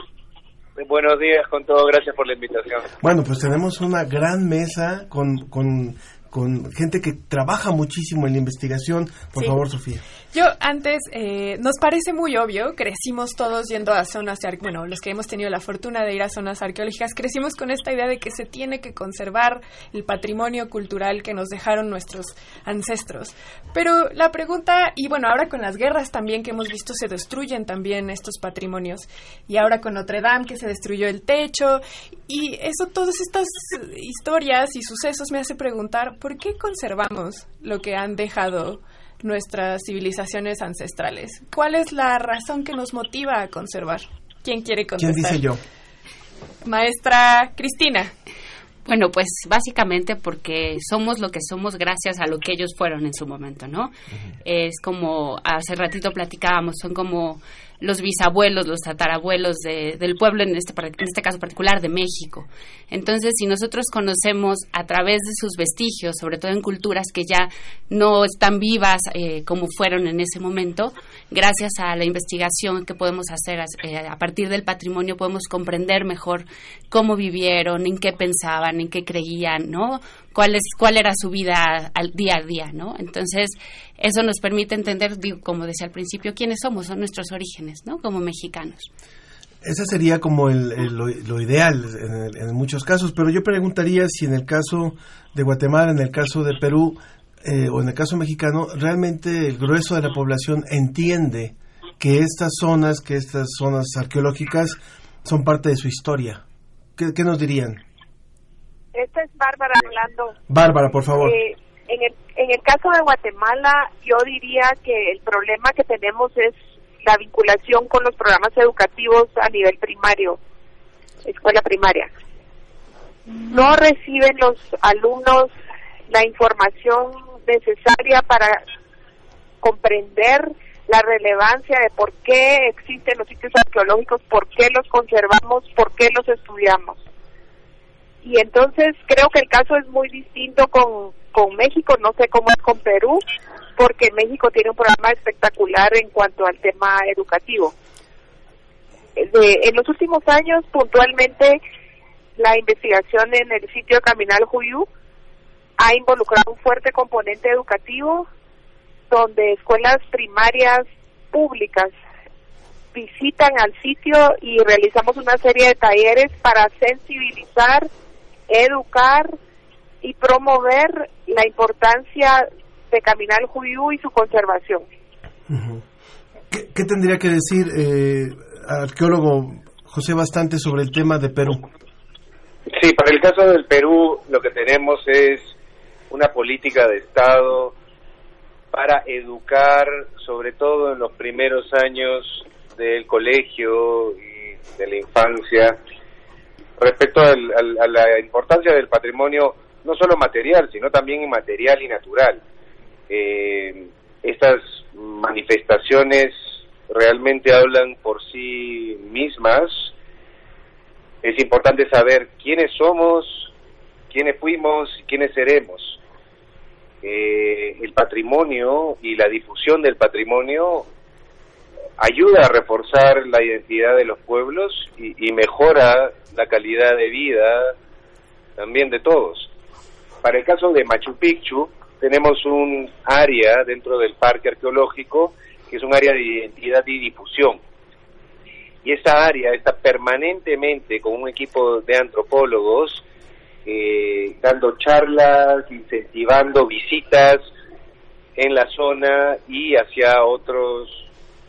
Buenos días con todo, gracias por la invitación. Bueno, pues tenemos una gran mesa con, con con gente que trabaja muchísimo en la investigación. Por favor, Sofía. Yo antes, eh, nos parece muy obvio, crecimos todos yendo a zonas, bueno, los que hemos tenido la fortuna de ir a zonas arqueológicas, crecimos con esta idea de que se tiene que conservar el patrimonio cultural que nos dejaron nuestros ancestros. Pero la pregunta, y bueno, ahora con las guerras también que hemos visto, se destruyen también estos patrimonios. Y ahora con Notre Dame, que se destruyó el techo, y eso, todas estas historias y sucesos me hace preguntar, ¿por qué conservamos lo que han dejado nuestras civilizaciones ancestrales? ¿Cuál es la razón que nos motiva a conservar? ¿Quién quiere contestar? ¿Quién dice yo? Maestra Cristina. Bueno, pues básicamente porque somos lo que somos gracias a lo que ellos fueron en su momento, ¿no? Es como hace ratito platicábamos, son como los bisabuelos, los tatarabuelos del pueblo, en este, en este caso particular de México. Entonces, si nosotros conocemos a través de sus vestigios, sobre todo en culturas que ya no están vivas eh, como fueron en ese momento, gracias a la investigación que podemos hacer eh, a partir del patrimonio, podemos comprender mejor cómo vivieron, en qué pensaban, en qué creían, ¿no? cuál es cuál era su vida al día a día, ¿no? Entonces, eso nos permite entender, digo, como decía al principio, quiénes somos, son nuestros orígenes, ¿no? Como mexicanos. Ese sería como el, lo, ideal en, muchos casos, pero yo preguntaría si en el caso de Guatemala, en el caso de Perú eh, o en el caso mexicano, realmente el grueso de la población entiende que estas zonas, que estas zonas arqueológicas son parte de su historia. qué nos dirían? Esta es Bárbara hablando. Bárbara, por favor. Eh, en, el, en el caso de Guatemala, yo diría que el problema que tenemos es la vinculación con los programas educativos a nivel primario. escuela primaria. No reciben los alumnos la información necesaria para comprender la relevancia de por qué existen los sitios arqueológicos, por qué los conservamos, por qué los estudiamos. Y entonces creo que el caso es muy distinto con, con México, no sé cómo es con Perú, porque México tiene un programa espectacular en cuanto al tema educativo. De, en los últimos años, puntualmente, la investigación en el sitio Caminal Juyú ha involucrado un fuerte componente educativo donde escuelas primarias públicas visitan al sitio y realizamos una serie de talleres para sensibilizar, educar y promover la importancia de Caminal Juyú y su conservación. ¿Qué, qué tendría que decir eh, arqueólogo José Bastante sobre el tema de Perú? Sí, para el caso del Perú lo que tenemos es una política de Estado para educar, sobre todo en los primeros años del colegio y de la infancia, respecto al, al, a la importancia del patrimonio, no solo material, sino también inmaterial y natural. Eh, estas manifestaciones realmente hablan por sí mismas. Es importante saber quiénes somos, quiénes fuimos y quiénes seremos eh, el patrimonio y la difusión del patrimonio ayuda a reforzar la identidad de los pueblos y, y, mejora la calidad de vida también de todos. Para el caso de Machu Picchu, tenemos un área dentro del parque arqueológico que es un área de identidad y difusión. Y esa área está permanentemente con un equipo de antropólogos eh, dando charlas, incentivando visitas en la zona y hacia otros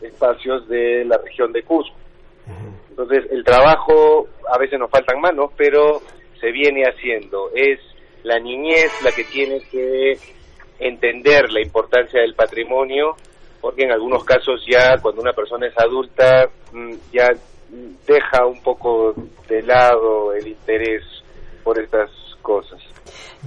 espacios de la región de Cusco. Entonces, el trabajo, a veces nos faltan manos, pero se viene haciendo. Es la niñez la que tiene que entender la importancia del patrimonio, porque en algunos casos ya cuando una persona es adulta, ya deja un poco de lado el interés por estas cosas.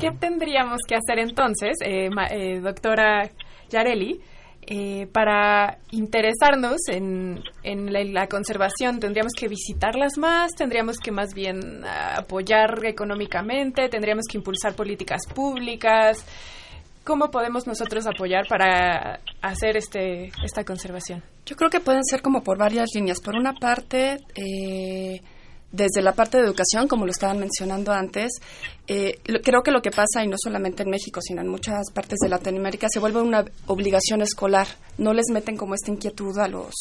¿Qué tendríamos que hacer entonces, eh, eh, doctora Yareli, eh, para interesarnos en, la, la, conservación? ¿Tendríamos que visitarlas más? ¿Tendríamos que más bien apoyar económicamente? ¿Tendríamos que impulsar políticas públicas? ¿Cómo podemos nosotros apoyar para hacer este esta conservación? Yo creo que pueden ser como por varias líneas. Por una parte, eh, desde la parte de educación, como lo estaban mencionando antes, eh, creo que lo que pasa, y no solamente en México, sino en muchas partes de Latinoamérica, se vuelve una obligación escolar. No les meten como esta inquietud a los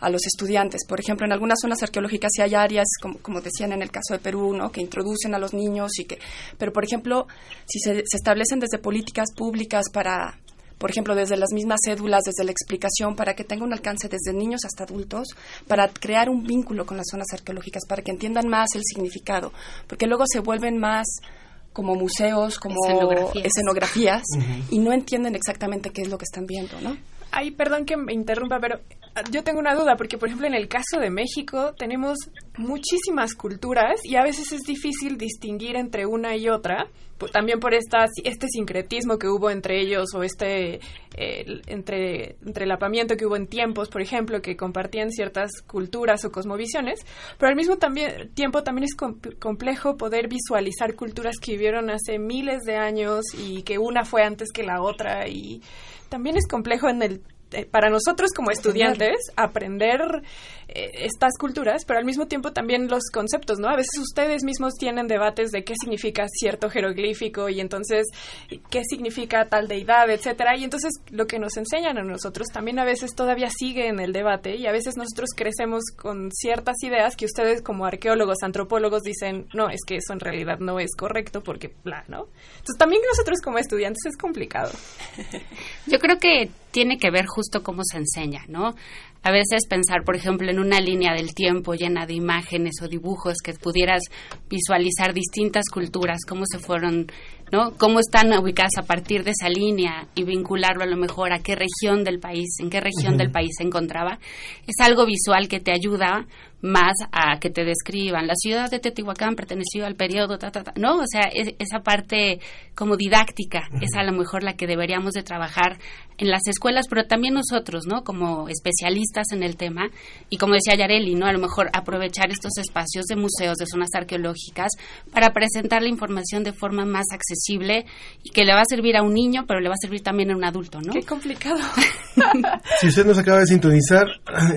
a los estudiantes. Por ejemplo, en algunas zonas arqueológicas sí hay áreas, como, como decían en el caso de Perú, ¿no? que introducen a los niños y que... Pero, por ejemplo, si se, se establecen desde políticas públicas para por ejemplo, desde las mismas cédulas, desde la explicación, para que tenga un alcance desde niños hasta adultos, para crear un vínculo con las zonas arqueológicas, para que entiendan más el significado, porque luego se vuelven más como museos, como escenografías, escenografías uh -huh. y no entienden exactamente qué es lo que están viendo, ¿no? Ay, perdón que me interrumpa, pero yo tengo una duda, porque por ejemplo en el caso de México tenemos muchísimas culturas y a veces es difícil distinguir entre una y otra, también por esta, este sincretismo que hubo entre ellos o este entre entrelapamiento que hubo en tiempos, por ejemplo, que compartían ciertas culturas o cosmovisiones, pero al mismo también, tiempo también es com complejo poder visualizar culturas que vivieron hace miles de años y que una fue antes que la otra y también es complejo en el para nosotros como estudiantes aprender eh, estas culturas, pero al mismo tiempo también los conceptos, ¿no? A veces ustedes mismos tienen debates de qué significa cierto jeroglífico y entonces qué significa tal deidad, etcétera, y entonces lo que nos enseñan a nosotros también a veces todavía sigue en el debate y a veces nosotros crecemos con ciertas ideas que ustedes como arqueólogos, antropólogos dicen, no, es que eso en realidad no es correcto porque bla, ¿no? Entonces también nosotros como estudiantes es complicado. Yo creo que tiene que ver justo cómo se enseña, ¿no? A veces pensar, por ejemplo, en una línea del tiempo llena de imágenes o dibujos que pudieras visualizar distintas culturas, cómo se fueron, ¿no? Cómo están ubicadas a partir de esa línea y vincularlo a lo mejor a qué región del país, en qué región del país se encontraba. Es algo visual que te ayuda más a que te describan. La ciudad de Teotihuacán perteneció al periodo, ta, ta, ta. ¿no? O sea, es- esa parte como didáctica es a lo mejor la que deberíamos de trabajar en las escuelas, pero también nosotros, ¿no? Como especialistas en el tema y como decía Yareli, ¿no? A lo mejor aprovechar estos espacios de museos, de zonas arqueológicas para presentar la información de forma más accesible y que le va a servir a un niño, pero le va a servir también a un adulto, ¿no? Qué complicado. Si usted nos acaba de sintonizar,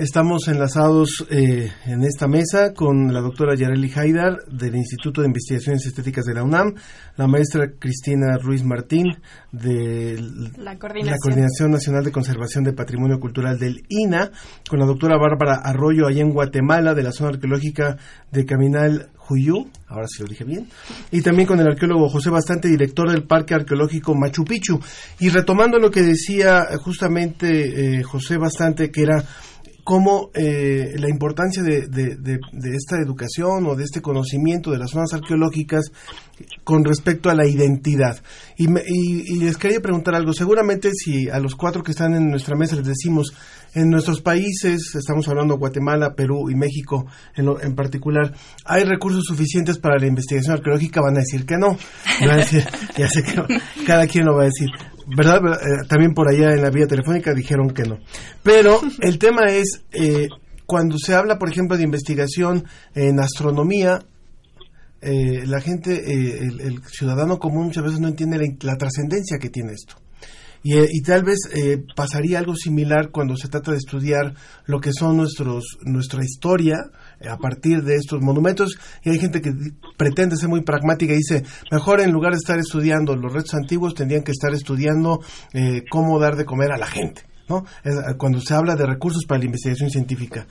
estamos enlazados eh, en esta mesa con la doctora Yareli Haidar del Instituto de Investigaciones Estéticas de la UNAM, la maestra Cristina Ruiz Martín de La coordinación. la Coordinación Nacional de Conservación de Patrimonio Cultural del INA, con la doctora Bárbara Arroyo allá en Guatemala de la zona arqueológica de Caminal Juyú, ahora sí lo dije bien, y también con el arqueólogo José Bastante, director del Parque Arqueológico Machu Picchu. Y retomando lo que decía justamente eh, José Bastante, que era cómo eh, la importancia de, de- de- de esta educación o de este conocimiento de las zonas arqueológicas con respecto a la identidad. Y, me- y- y les quería preguntar algo. Seguramente si a los cuatro que están en nuestra mesa les decimos, en nuestros países, estamos hablando Guatemala, Perú y México en, lo- en particular, ¿hay recursos suficientes para la investigación arqueológica? Van a decir que no. Van a decir, ya sé que no. cada quien lo va a decir. ¿Verdad? Eh, también por allá en la vía telefónica dijeron que no. Pero el tema es, eh, cuando se habla, por ejemplo, de investigación en astronomía, eh, la gente, eh, el, el ciudadano común muchas veces no entiende la, la trascendencia que tiene esto. Y, y tal vez eh, pasaría algo similar cuando se trata de estudiar lo que son nuestros nuestra historia a partir de estos monumentos y hay gente que pretende ser muy pragmática y dice mejor en lugar de estar estudiando los restos antiguos tendrían que estar estudiando eh, cómo dar de comer a la gente ¿no? Es, eh, cuando se habla de recursos para la investigación científica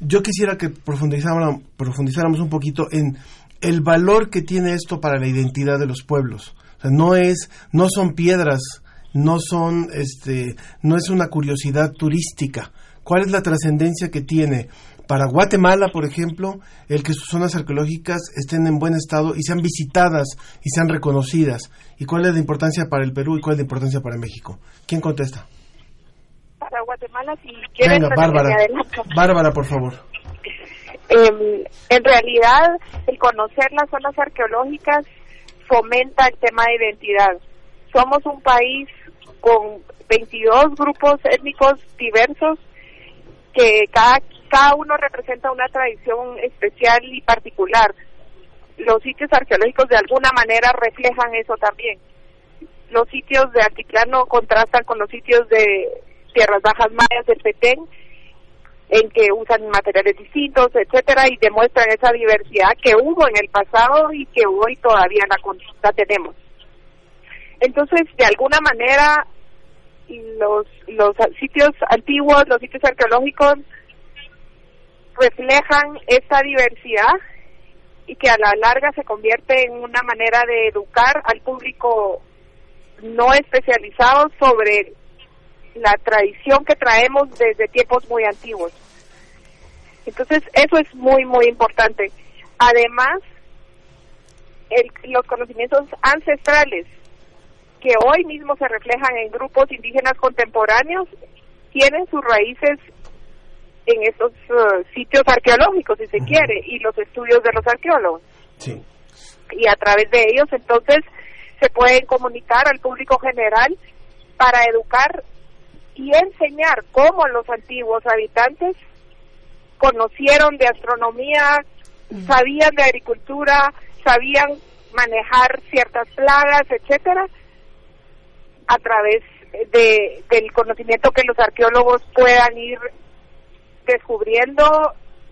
yo quisiera que profundizáramos, profundizáramos un poquito en el valor que tiene esto para la identidad de los pueblos. No es, no son piedras, no son, este, no es una curiosidad turística. ¿Cuál es la trascendencia que tiene para Guatemala, por ejemplo, el que sus zonas arqueológicas estén en buen estado y sean visitadas y sean reconocidas? ¿Y cuál es la importancia para el Perú y cuál es la importancia para México? ¿Quién contesta? Para Guatemala, si quieren, Venga, Bárbara. Bárbara, por favor. Em, en realidad, el conocer las zonas arqueológicas fomenta el tema de identidad. Somos un país con 22 grupos étnicos diversos que cada, cada uno representa una tradición especial y particular. Los sitios arqueológicos de alguna manera reflejan eso también. Los sitios de Altiplano contrastan con los sitios de Tierras Bajas Mayas del Petén, en que usan materiales distintos, etcétera, y demuestran esa diversidad que hubo en el pasado y que hoy todavía la tenemos. Entonces, de alguna manera, los, los sitios antiguos, los sitios arqueológicos, reflejan esta diversidad y que a la larga se convierte en una manera de educar al público no especializado sobre la tradición que traemos desde tiempos muy antiguos. Entonces, eso es muy, muy importante. Además, el- los conocimientos ancestrales que hoy mismo se reflejan en grupos indígenas contemporáneos tienen sus raíces en estos eh, sitios arqueológicos, si se quiere, y los estudios de los arqueólogos. Sí. Y a través de ellos, entonces, se pueden comunicar al público general para educar y enseñar cómo los antiguos habitantes conocieron de astronomía, sabían de agricultura, sabían manejar ciertas plagas, etcétera, a través de, del conocimiento que los arqueólogos puedan ir descubriendo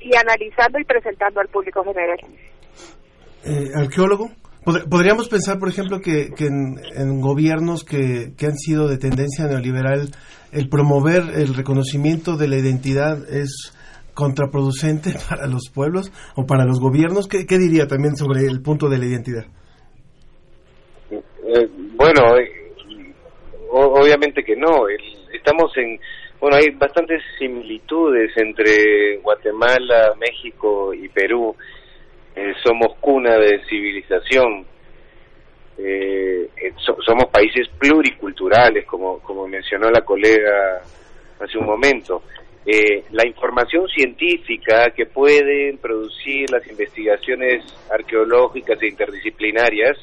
y analizando y presentando al público general. eh, arqueólogo. Pod- Podríamos pensar, por ejemplo, que, que en, en gobiernos que, que han sido de tendencia neoliberal, el promover el reconocimiento de la identidad es contraproducente para los pueblos o para los gobiernos. ¿Qué, qué diría también sobre el punto de la identidad? Eh, bueno, eh, obviamente que no. El- estamos en Bueno, hay bastantes similitudes entre Guatemala, México y Perú. Eh, somos cuna de civilización. Eh, eh, so- somos países pluriculturales, como, como mencionó la colega hace un momento. La información científica que pueden producir las investigaciones arqueológicas e interdisciplinarias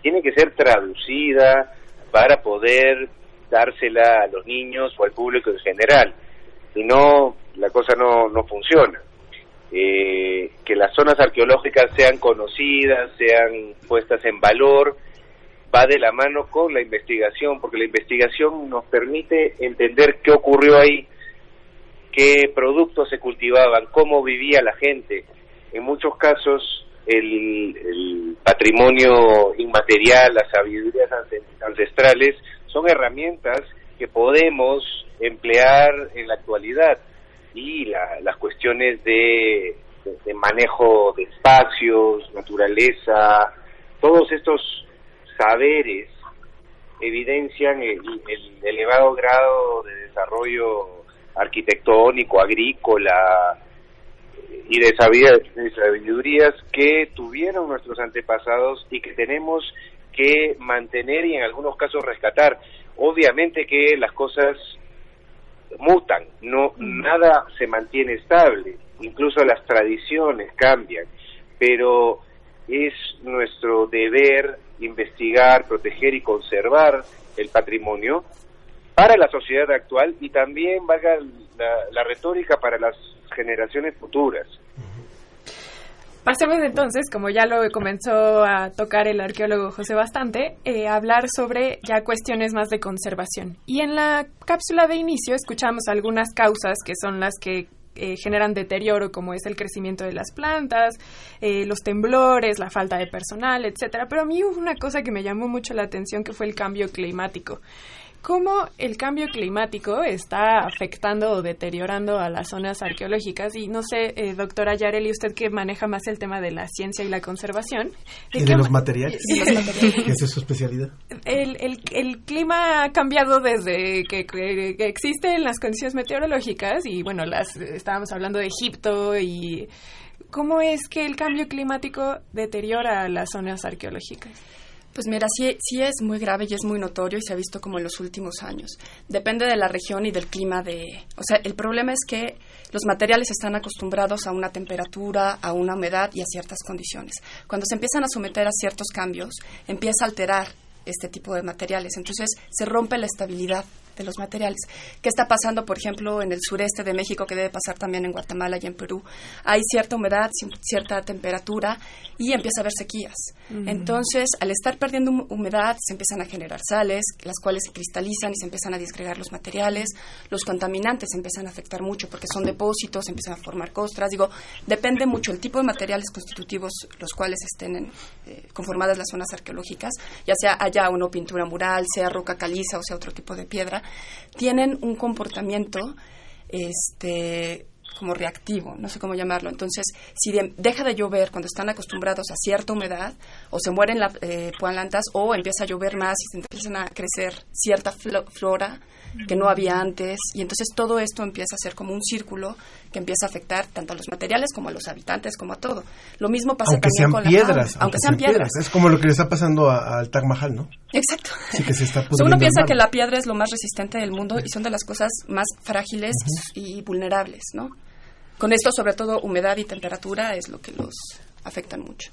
tiene que ser traducida para poder dársela a los niños o al público en general. Si no, la cosa no, no funciona. Eh, que las zonas arqueológicas sean conocidas, sean puestas en valor, va de la mano con la investigación, porque la investigación nos permite entender qué ocurrió ahí, qué productos se cultivaban, cómo vivía la gente. En muchos casos, el, el patrimonio inmaterial, las sabidurías ance- ancestrales, son herramientas que podemos emplear en la actualidad. Y la- las cuestiones de, manejo de espacios, naturaleza, todos estos saberes evidencian el, el elevado grado de desarrollo arquitectónico, agrícola eh, y de sabidurías que tuvieron nuestros antepasados y que tenemos que mantener y en algunos casos rescatar. Obviamente que las cosas mutan, no nada se mantiene estable, incluso las tradiciones cambian, pero es nuestro deber investigar, proteger y conservar el patrimonio para la sociedad actual y también valga la, la retórica para las generaciones futuras. Pasemos entonces, como ya lo comenzó a tocar el arqueólogo José Bastante, eh, a hablar sobre ya cuestiones más de conservación. Y en la cápsula de inicio escuchamos algunas causas que son las que eh, generan deterioro, como es el crecimiento de las plantas, eh, los temblores, la falta de personal, etcétera. Pero a mí hubo una cosa que me llamó mucho la atención, que fue el cambio climático. ¿Cómo el cambio climático está afectando o deteriorando a las zonas arqueológicas? Y no sé, eh, doctora Yareli, usted que maneja más el tema de la ciencia y la conservación. Y qué de los ma- materiales, de los materiales. que esa es su especialidad. El, el, el clima ha cambiado desde que, que- que existen las condiciones meteorológicas y bueno, las estábamos hablando de Egipto y cómo es que el cambio climático deteriora las zonas arqueológicas. Pues mira, sí, sí es muy grave y es muy notorio y se ha visto como en los últimos años. Depende de la región y del clima de... O sea, el problema es que los materiales están acostumbrados a una temperatura, a una humedad y a ciertas condiciones. Cuando se empiezan a someter a ciertos cambios, empieza a alterar este tipo de materiales. Entonces se rompe la estabilidad de los materiales. ¿Qué está pasando, por ejemplo, en el sureste de México, que debe pasar también en Guatemala y en Perú? Hay cierta humedad, ci- cierta temperatura y empieza a haber sequías. Entonces, al estar perdiendo hum- humedad, se empiezan a generar sales, las cuales se cristalizan y se empiezan a disgregar los materiales. Los contaminantes se empiezan a afectar mucho porque son depósitos, se empiezan a formar costras. Digo, depende mucho el tipo de materiales constitutivos los cuales estén en, eh, conformadas las zonas arqueológicas, ya sea haya una pintura mural, sea roca caliza o sea otro tipo de piedra, tienen un comportamiento este como reactivo, no sé cómo llamarlo. Entonces, si de- deja de llover cuando están acostumbrados a cierta humedad, o se mueren las eh, plantas, o empieza a llover más y se empiezan a crecer cierta flo- flora que no había antes, y entonces todo esto empieza a ser como un círculo que empieza a afectar tanto a los materiales como a los habitantes, como a todo. Lo mismo pasa Aunque también con la piedras. fauna, aunque sean piedras. Es como lo que le está pasando a- al Taj Mahal, ¿no? Exacto. Sí, que se está O sea, uno piensa que la piedra es lo más resistente del mundo y son de las cosas más frágiles y vulnerables, ¿no? Con esto, sobre todo, humedad y temperatura es lo que los afectan mucho.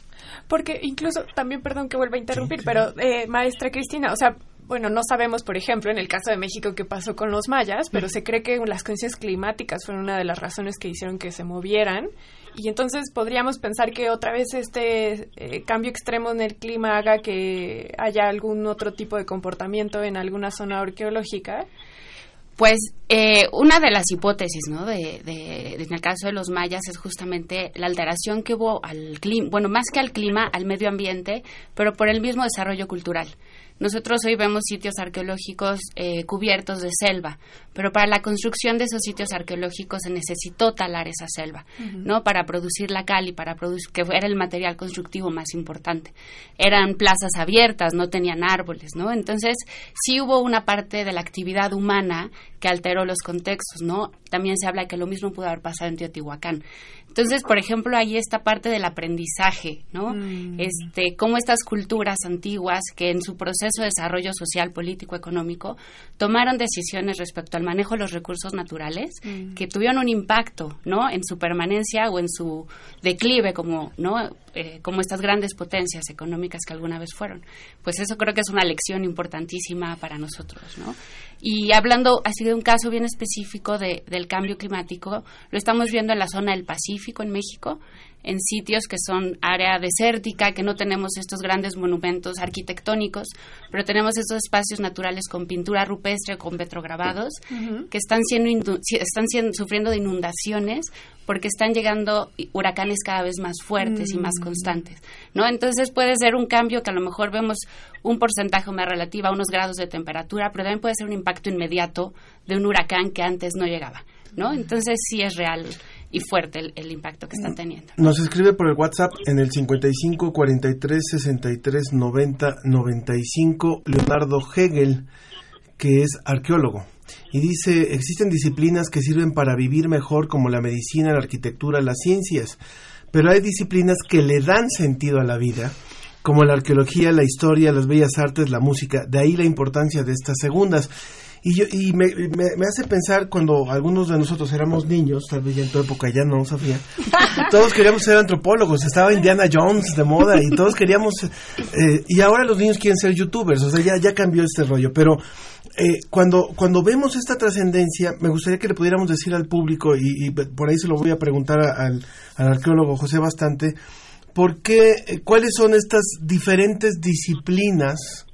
Porque incluso, también perdón que vuelva a interrumpir, pero eh, maestra Cristina, o sea, bueno, no sabemos, por ejemplo, en el caso de México qué pasó con los mayas, pero se cree que las condiciones climáticas fueron una de las razones que hicieron que se movieran. Y entonces podríamos pensar que otra vez este eh, cambio extremo en el clima haga que haya algún otro tipo de comportamiento en alguna zona arqueológica. Pues eh, una de las hipótesis, ¿no? De, de- en el caso de los mayas es justamente la alteración que hubo al clima, bueno, más que al clima, al medio ambiente, pero por el mismo desarrollo cultural. Nosotros hoy vemos sitios arqueológicos eh, cubiertos de selva, pero para la construcción de esos sitios arqueológicos se necesitó talar esa selva, ¿no? Para producir la cal y para producir, que era el material constructivo más importante. Eran plazas abiertas, no tenían árboles, ¿no? Entonces, sí hubo una parte de la actividad humana que alteró los contextos, ¿no? También se habla que lo mismo pudo haber pasado en Teotihuacán. Entonces, por ejemplo, ahí esta parte del aprendizaje, ¿no? Este, cómo estas culturas antiguas que en su proceso de desarrollo social, político, económico, tomaron decisiones respecto al manejo de los recursos naturales que tuvieron un impacto, ¿no? En su permanencia o en su declive como, ¿no? Eh, como estas grandes potencias económicas que alguna vez fueron. Pues eso creo que es una lección importantísima para nosotros, ¿no? Y hablando así de un caso bien específico de, del cambio climático, lo estamos viendo en la zona del Pacífico, en México, en sitios que son área desértica, que no tenemos estos grandes monumentos arquitectónicos, pero tenemos estos espacios naturales con pintura rupestre, con petrograbados, que están, siendo están siendo, sufriendo de inundaciones porque están llegando huracanes cada vez más fuertes y más Mm. constantes, ¿no? Entonces puede ser un cambio que a lo mejor vemos un porcentaje más relativo a unos grados de temperatura, pero también puede ser un impacto inmediato de un huracán que antes no llegaba, ¿no? Entonces sí es real y fuerte el, el impacto que están teniendo. Nos escribe por el WhatsApp en el 55 43 63 90 95 Leonardo Hegel, que es arqueólogo. Y dice, existen disciplinas que sirven para vivir mejor como la medicina, la arquitectura, las ciencias, pero hay disciplinas que le dan sentido a la vida, como la arqueología, la historia, las bellas artes, la música, de ahí la importancia de estas segundas. Y, yo, y me, me, me hace pensar cuando algunos de nosotros éramos niños, tal vez ya en tu época ya no, Sofía, todos queríamos ser antropólogos, estaba Indiana Jones de moda y todos queríamos, eh, y ahora los niños quieren ser youtubers, o sea, ya, ya cambió este rollo, pero eh, cuando, cuando vemos esta trascendencia, me gustaría que le pudiéramos decir al público, y, y por ahí se lo voy a preguntar a- al, al arqueólogo José Bastante, ¿por qué, eh, cuáles son estas diferentes disciplinas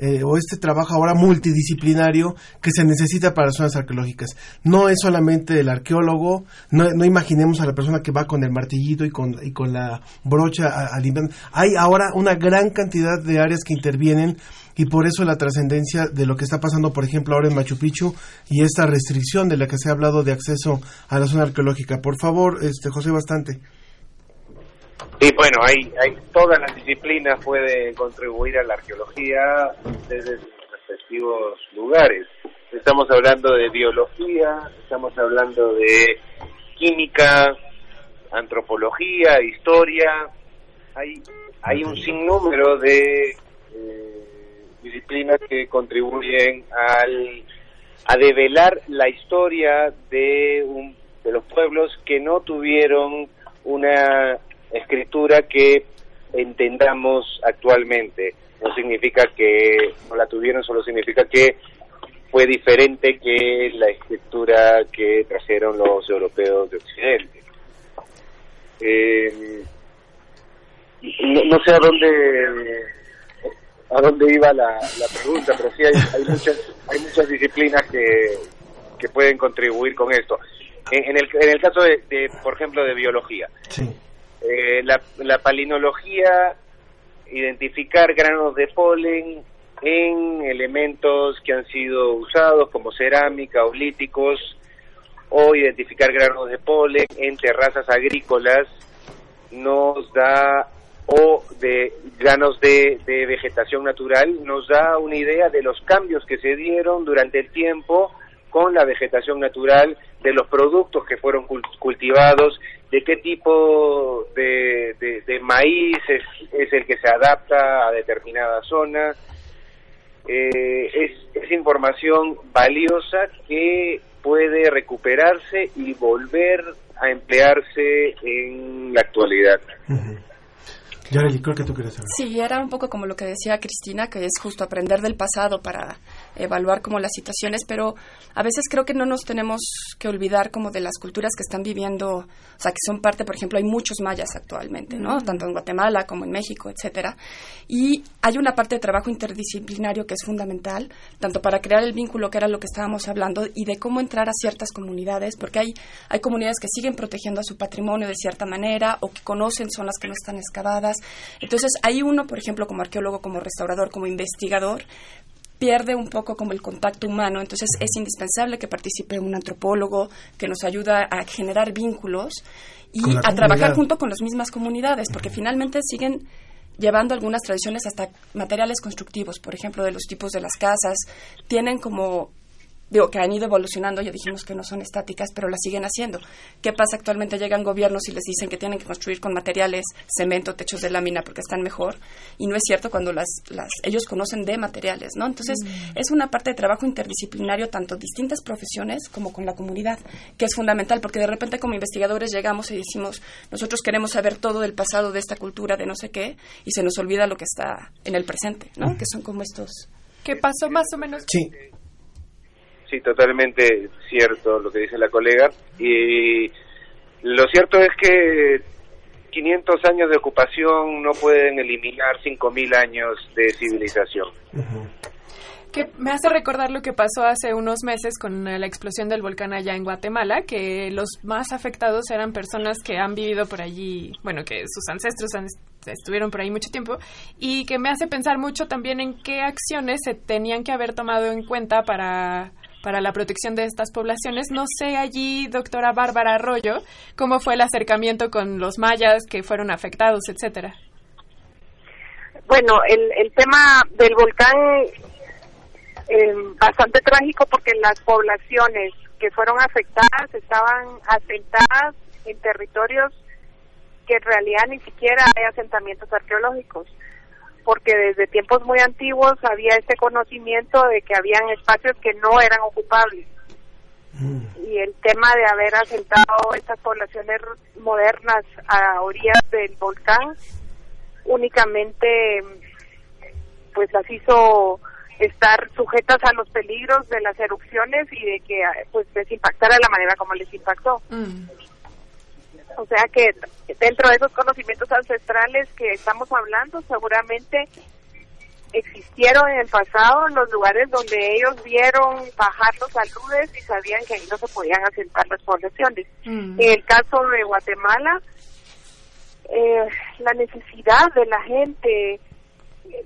eh, o este trabajo ahora multidisciplinario que se necesita para las zonas arqueológicas. No es solamente el arqueólogo, no, imaginemos a la persona que va con el martillito y con, y con la brocha a, a limpiar. Hay ahora una gran cantidad de áreas que intervienen y por eso la trascendencia de lo que está pasando, por ejemplo, ahora en Machu Picchu y esta restricción de la que se ha hablado de acceso a la zona arqueológica. Por favor, este José Bastante. Sí, bueno, hay, hay todas las disciplinas pueden contribuir a la arqueología desde sus respectivos lugares. Estamos hablando de biología, estamos hablando de química, antropología, historia. Hay, hay un sinnúmero de eh, disciplinas que contribuyen al, a develar la historia de, un, de los pueblos que no tuvieron una escritura que entendamos actualmente. No significa que no la tuvieron, solo significa que fue diferente que la escritura que trajeron los europeos de Occidente. Eh, no, no sé a dónde a dónde iba la, la pregunta, pero sí hay, hay muchas hay muchas disciplinas que, que pueden contribuir con esto. En, en el, en el caso de, de, por ejemplo, de biología, eh, la, palinología, identificar granos de polen en elementos que han sido usados como cerámica o líticos, o identificar granos de polen en terrazas agrícolas, nos da, o de granos de, de vegetación natural, nos da una idea de los cambios que se dieron durante el tiempo con la vegetación natural, de los productos que fueron cul- cultivados, de qué tipo de, de- maíz es, es el que se adapta a determinada zona. Eh, es, es información valiosa que puede recuperarse y volver a emplearse en la actualidad. Yareli, creo que tú quieres saber. Sí, era un poco como lo que decía Cristina, que es justo aprender del pasado para evaluar como las situaciones, pero a veces creo que no nos tenemos que olvidar como de las culturas que están viviendo, o sea, que son parte, por ejemplo, hay muchos mayas actualmente, ¿no? Tanto en Guatemala como en México, etcétera. Y hay una parte de trabajo interdisciplinario que es fundamental, tanto para crear el vínculo que era lo que estábamos hablando y de cómo entrar a ciertas comunidades, porque hay hay comunidades que siguen protegiendo a su patrimonio de cierta manera o que conocen zonas que no están excavadas Entonces, ahí uno, por ejemplo, como arqueólogo, como restaurador, como investigador, pierde un poco como el contacto humano, entonces es indispensable que participe un antropólogo que nos ayuda a generar vínculos y a trabajar junto con las mismas comunidades, porque finalmente siguen llevando algunas tradiciones hasta materiales constructivos, por ejemplo, de los tipos de las casas, tienen como digo que han ido evolucionando, ya dijimos que no son estáticas, pero las siguen haciendo. ¿Qué pasa actualmente? Llegan gobiernos y les dicen que tienen que construir con materiales, cemento, techos de lámina porque están mejor, y no es cierto cuando las, las ellos conocen de materiales, ¿no? Entonces, Mm. es una parte de trabajo interdisciplinario tanto distintas profesiones como con la comunidad, que es fundamental porque de repente como investigadores llegamos y decimos, nosotros queremos saber todo del pasado de esta cultura de no sé qué y se nos olvida lo que está en el presente, ¿no? Que son como estos ¿Qué pasó más o menos? Sí. Sí, totalmente cierto lo que dice la colega. Y lo cierto es que 500 años de ocupación no pueden eliminar 5.000 años de civilización. Que me hace recordar lo que pasó hace unos meses con la explosión del volcán allá en Guatemala, que los más afectados eran personas que han vivido por allí, bueno, que sus ancestros han- estuvieron por ahí mucho tiempo, y que me hace pensar mucho también en qué acciones se tenían que haber tomado en cuenta para para la protección de estas poblaciones. No sé allí, doctora Bárbara Arroyo, cómo fue el acercamiento con los mayas que fueron afectados, etcétera. Bueno, el, el tema del volcán eh, bastante trágico porque las poblaciones que fueron afectadas estaban asentadas en territorios que en realidad ni siquiera hay asentamientos arqueológicos, porque desde tiempos muy antiguos había este conocimiento de que habían espacios que no eran ocupables. Y el tema de haber asentado estas poblaciones modernas a orillas del volcán únicamente pues las hizo estar sujetas a los peligros de las erupciones y de que pues les impactara de la manera como les impactó. O sea que dentro de esos conocimientos ancestrales que estamos hablando, seguramente existieron en el pasado los lugares donde ellos vieron bajar los aludes y sabían que ahí no se podían asentar las poblaciones. En el caso de Guatemala, eh, la necesidad de la gente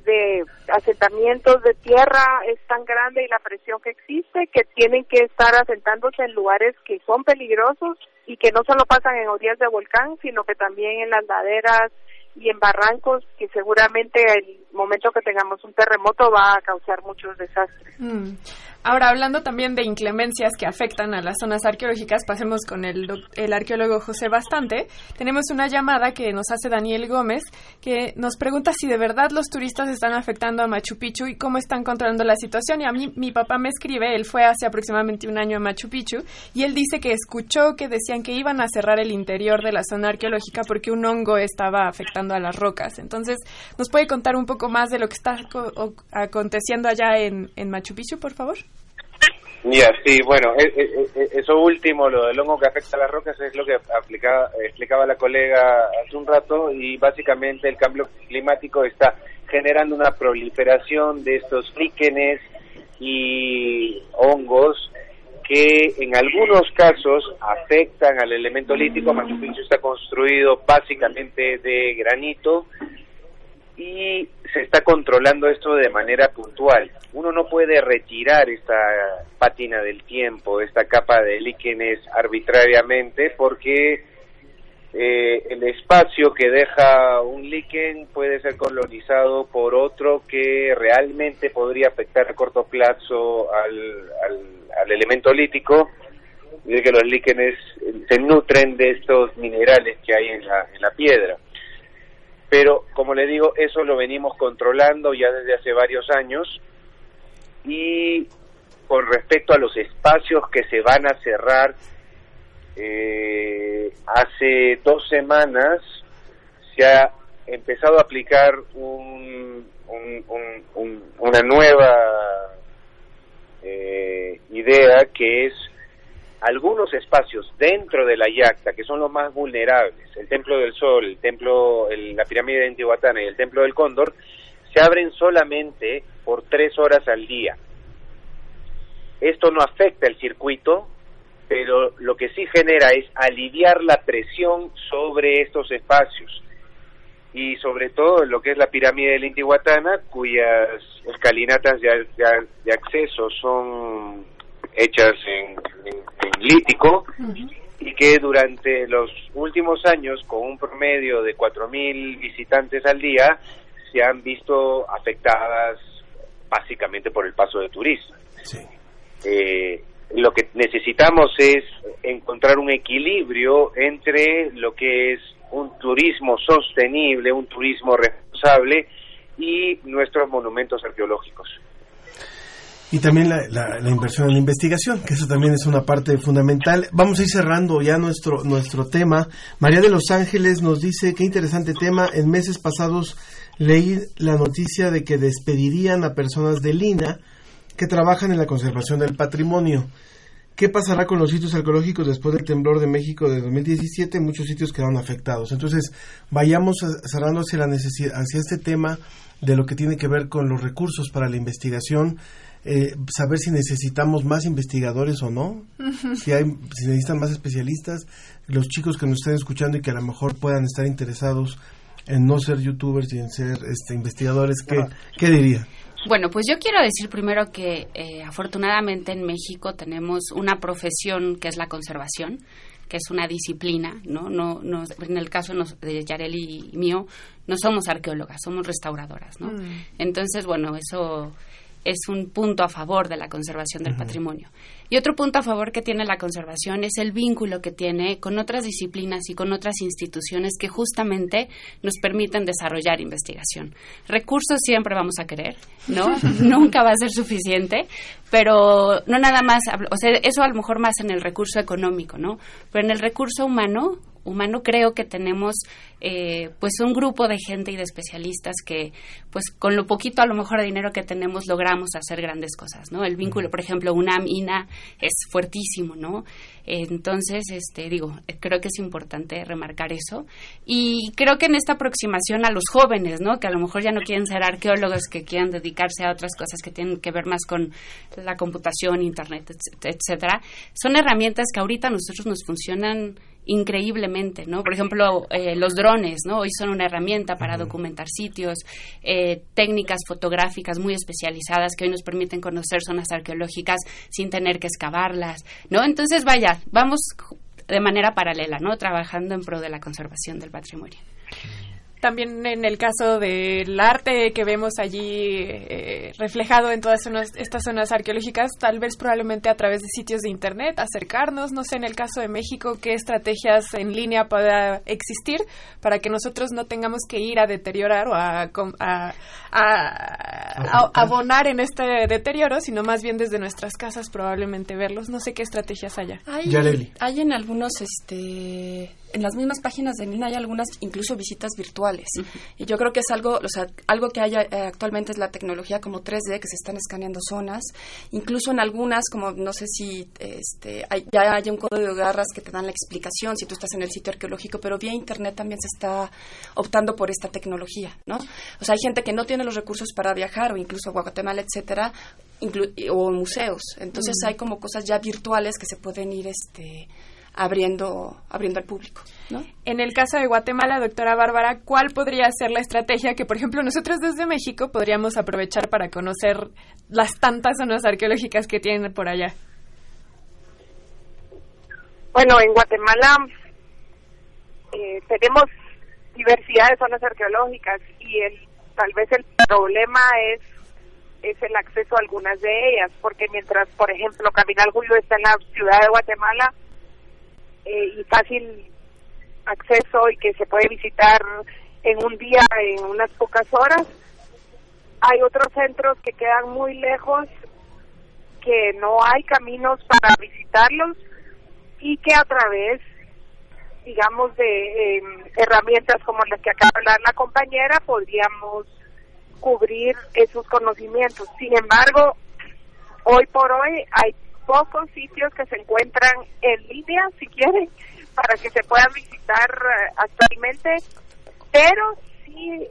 de asentamientos de tierra es tan grande y la presión que existe que tienen que estar asentándose en lugares que son peligrosos y que no solo pasan en orillas de volcán, sino que también en las laderas y en barrancos, que seguramente el momento que tengamos un terremoto va a causar muchos desastres. Mm. Ahora, hablando también de inclemencias que afectan a las zonas arqueológicas, pasemos con el, el arqueólogo José Bastante. Tenemos una llamada que nos hace Daniel Gómez, que nos pregunta si de verdad los turistas están afectando a Machu Picchu y cómo están controlando la situación. Y a mí, mi papá me escribe, él fue hace aproximadamente un año a Machu Picchu, y él dice que escuchó que decían que iban a cerrar el interior de la zona arqueológica porque un hongo estaba afectando a las rocas. Entonces, ¿nos puede contar un poco más de lo que está aconteciendo allá en, en Machu Picchu, por favor? Ya, sí, bueno, e- e- e- eso último, lo del hongo que afecta a las rocas, es lo que aplicaba, explicaba la colega hace un rato y básicamente el cambio climático está generando una proliferación de estos líquenes y hongos que en algunos casos afectan al elemento lítico. Machu Picchu está construido básicamente de granito y se está controlando esto de manera puntual. Uno no puede retirar esta pátina del tiempo, esta capa de líquenes arbitrariamente porque eh, el espacio que deja un líquen puede ser colonizado por otro que realmente podría afectar a corto plazo al, al, elemento lítico, de que los líquenes se nutren de estos minerales que hay en la, en la piedra pero como le digo, eso lo venimos controlando ya desde hace varios años. Y con respecto a los espacios que se van a cerrar, eh, hace dos semanas se ha empezado a aplicar un, un- un- un- una nueva eh, idea que es algunos espacios dentro de la yacta que son los más vulnerables, el Templo del Sol, el templo, el- la pirámide de Intihuatana y el Templo del Cóndor, se abren solamente por tres horas al día. Esto no afecta el circuito, pero lo que sí genera es aliviar la presión sobre estos espacios. y sobre todo lo que es la pirámide del Intihuatana, cuyas escalinatas de, acceso son hechas en, lítico y que durante los últimos años, con un promedio de 4.000 visitantes al día, se han visto afectadas básicamente por el paso de turistas. Eh, lo que necesitamos es encontrar un equilibrio entre lo que es un turismo sostenible, un turismo responsable y nuestros monumentos arqueológicos. Y también la, inversión en la investigación, que eso también es una parte fundamental. Vamos a ir cerrando ya nuestro, nuestro tema. María de los Ángeles nos dice, qué interesante tema, en meses pasados leí la noticia de que despedirían a personas de Lina que trabajan en la conservación del patrimonio. ¿Qué pasará con los sitios arqueológicos después del temblor de México de 2017? Muchos sitios quedaron afectados. Entonces, vayamos cerrando hacia, la necesidad, hacia este tema de lo que tiene que ver con los recursos para la investigación, eh, saber si necesitamos más investigadores o no, si, hay, si necesitan más especialistas, los chicos que nos estén escuchando y que a lo mejor puedan estar interesados en no ser youtubers y en ser este, investigadores, ¿qué, ¿qué diría? Bueno, pues yo quiero decir primero que eh, afortunadamente en México tenemos una profesión que es la conservación, que es una disciplina, ¿no? no, no en el caso de Yareli y mío, no somos arqueólogas, somos restauradoras, ¿no? Mm. Entonces, bueno, eso es un punto a favor de la conservación del patrimonio. Y otro punto a favor que tiene la conservación es el vínculo que tiene con otras disciplinas y con otras instituciones que justamente nos permiten desarrollar investigación. Recursos siempre vamos a querer, ¿no? Nunca va a ser suficiente, pero no nada más, o sea, eso a lo mejor más en el recurso económico, ¿no? Pero en el recurso humano humano creo que tenemos eh, pues un grupo de gente y de especialistas que pues con lo poquito a lo mejor de dinero que tenemos logramos hacer grandes cosas no el vínculo por ejemplo UNAM INA es fuertísimo no entonces este digo creo que es importante remarcar eso. Y creo que en esta aproximación a los jóvenes no que a lo mejor ya no quieren ser arqueólogos que quieran dedicarse a otras cosas que tienen que ver más con la computación internet etcétera son herramientas que ahorita a nosotros nos funcionan increíblemente, ¿no? Por ejemplo, eh, los drones, ¿no? Hoy son una herramienta para documentar sitios, eh, técnicas fotográficas muy especializadas que hoy nos permiten conocer zonas arqueológicas sin tener que excavarlas, ¿no? Entonces, vaya, vamos de manera paralela, ¿no? Trabajando en pro de la conservación del patrimonio. También en el caso del arte que vemos allí eh, reflejado en todas estas zonas arqueológicas, tal vez probablemente a través de sitios de internet, acercarnos, no sé, en el caso de México, qué estrategias en línea pueda existir para que nosotros no tengamos que ir a deteriorar o a, abonar en este deterioro, sino más bien desde nuestras casas probablemente verlos. No sé qué estrategias haya. Hay, hay en algunos, este, en las mismas páginas de línea hay algunas incluso visitas virtuales y yo creo que es algo, o sea, algo que hay eh, actualmente es la tecnología como 3D, que se están escaneando zonas. Incluso en algunas, como no sé si este, ya hay un código de garras que te dan la explicación si tú estás en el sitio arqueológico, pero vía Internet también se está optando por esta tecnología, ¿no? O sea, hay gente que no tiene los recursos para viajar o incluso a Guatemala, etcétera, o museos. Entonces hay como cosas ya virtuales que se pueden ir este abriendo, abriendo al público. ¿no? En el caso de Guatemala, doctora Bárbara, ¿cuál podría ser la estrategia que, por ejemplo, nosotros desde México podríamos aprovechar para conocer las tantas zonas arqueológicas que tienen por allá? Bueno, en Guatemala eh, tenemos diversidad de zonas arqueológicas y el, tal vez el problema es es el acceso a algunas de ellas, porque mientras, por ejemplo, Caminal Julio está en la ciudad de Guatemala, eh, y fácil acceso y que se puede visitar en un día, en unas pocas horas. Hay otros centros que quedan muy lejos, que no hay caminos para visitarlos y que a través, digamos, de em, herramientas como las que acaba de hablar la compañera, podríamos cubrir esos conocimientos. Sin embargo, hoy por hoy hay pocos sitios que se encuentran en línea, si quieren, para que se puedan visitar eh, actualmente, pero sí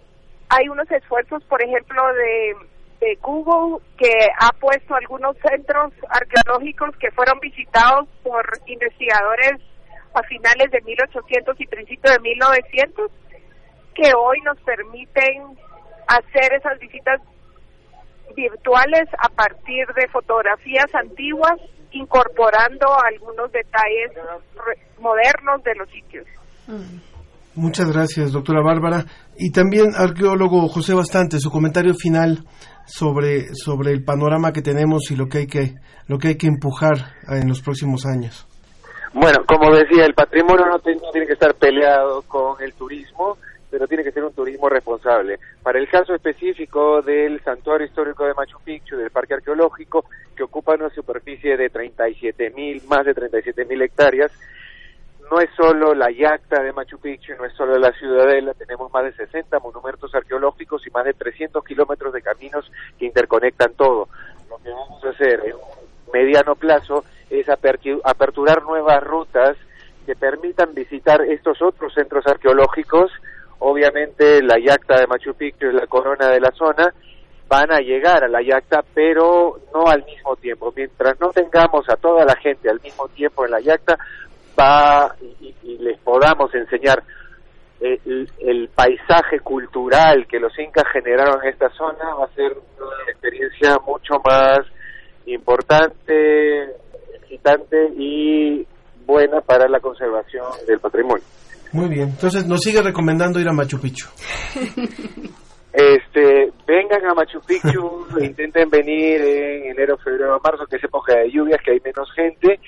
hay unos esfuerzos, por ejemplo, de, de Google que ha puesto algunos centros arqueológicos que fueron visitados por investigadores a finales de 1800 y principios de 1900 que hoy nos permiten hacer esas visitas virtuales a partir de fotografías antiguas, incorporando algunos detalles modernos de los sitios. Muchas gracias, doctora Bárbara. Y también, arqueólogo José Bastante, su comentario final sobre, sobre el panorama que tenemos y lo que hay que, lo que, hay que empujar en los próximos años. Bueno, como decía, el patrimonio no, tiene que estar peleado con el turismo, pero tiene que ser un turismo responsable. Para el caso específico del Santuario Histórico de Machu Picchu, del Parque Arqueológico, que ocupa una superficie de 37 mil, más de 37 mil hectáreas, no es solo la yacta de Machu Picchu, no es solo la ciudadela, tenemos más de 60 monumentos arqueológicos y más de 300 kilómetros de caminos que interconectan todo. Lo que vamos a hacer en mediano plazo es aperturar nuevas rutas que permitan visitar estos otros centros arqueológicos. Obviamente la yacta de Machu Picchu es la corona de la zona, van a llegar a la yacta, pero no al mismo tiempo. Mientras no tengamos a toda la gente al mismo tiempo en la yacta, va y, les podamos enseñar eh, el, paisaje cultural que los incas generaron en esta zona va a ser una experiencia mucho más importante, excitante y buena para la conservación del patrimonio. Muy bien, entonces nos sigue recomendando ir a Machu Picchu. Este, vengan a Machu Picchu, intenten venir en enero, febrero, marzo, que es época de lluvias, que hay menos gente,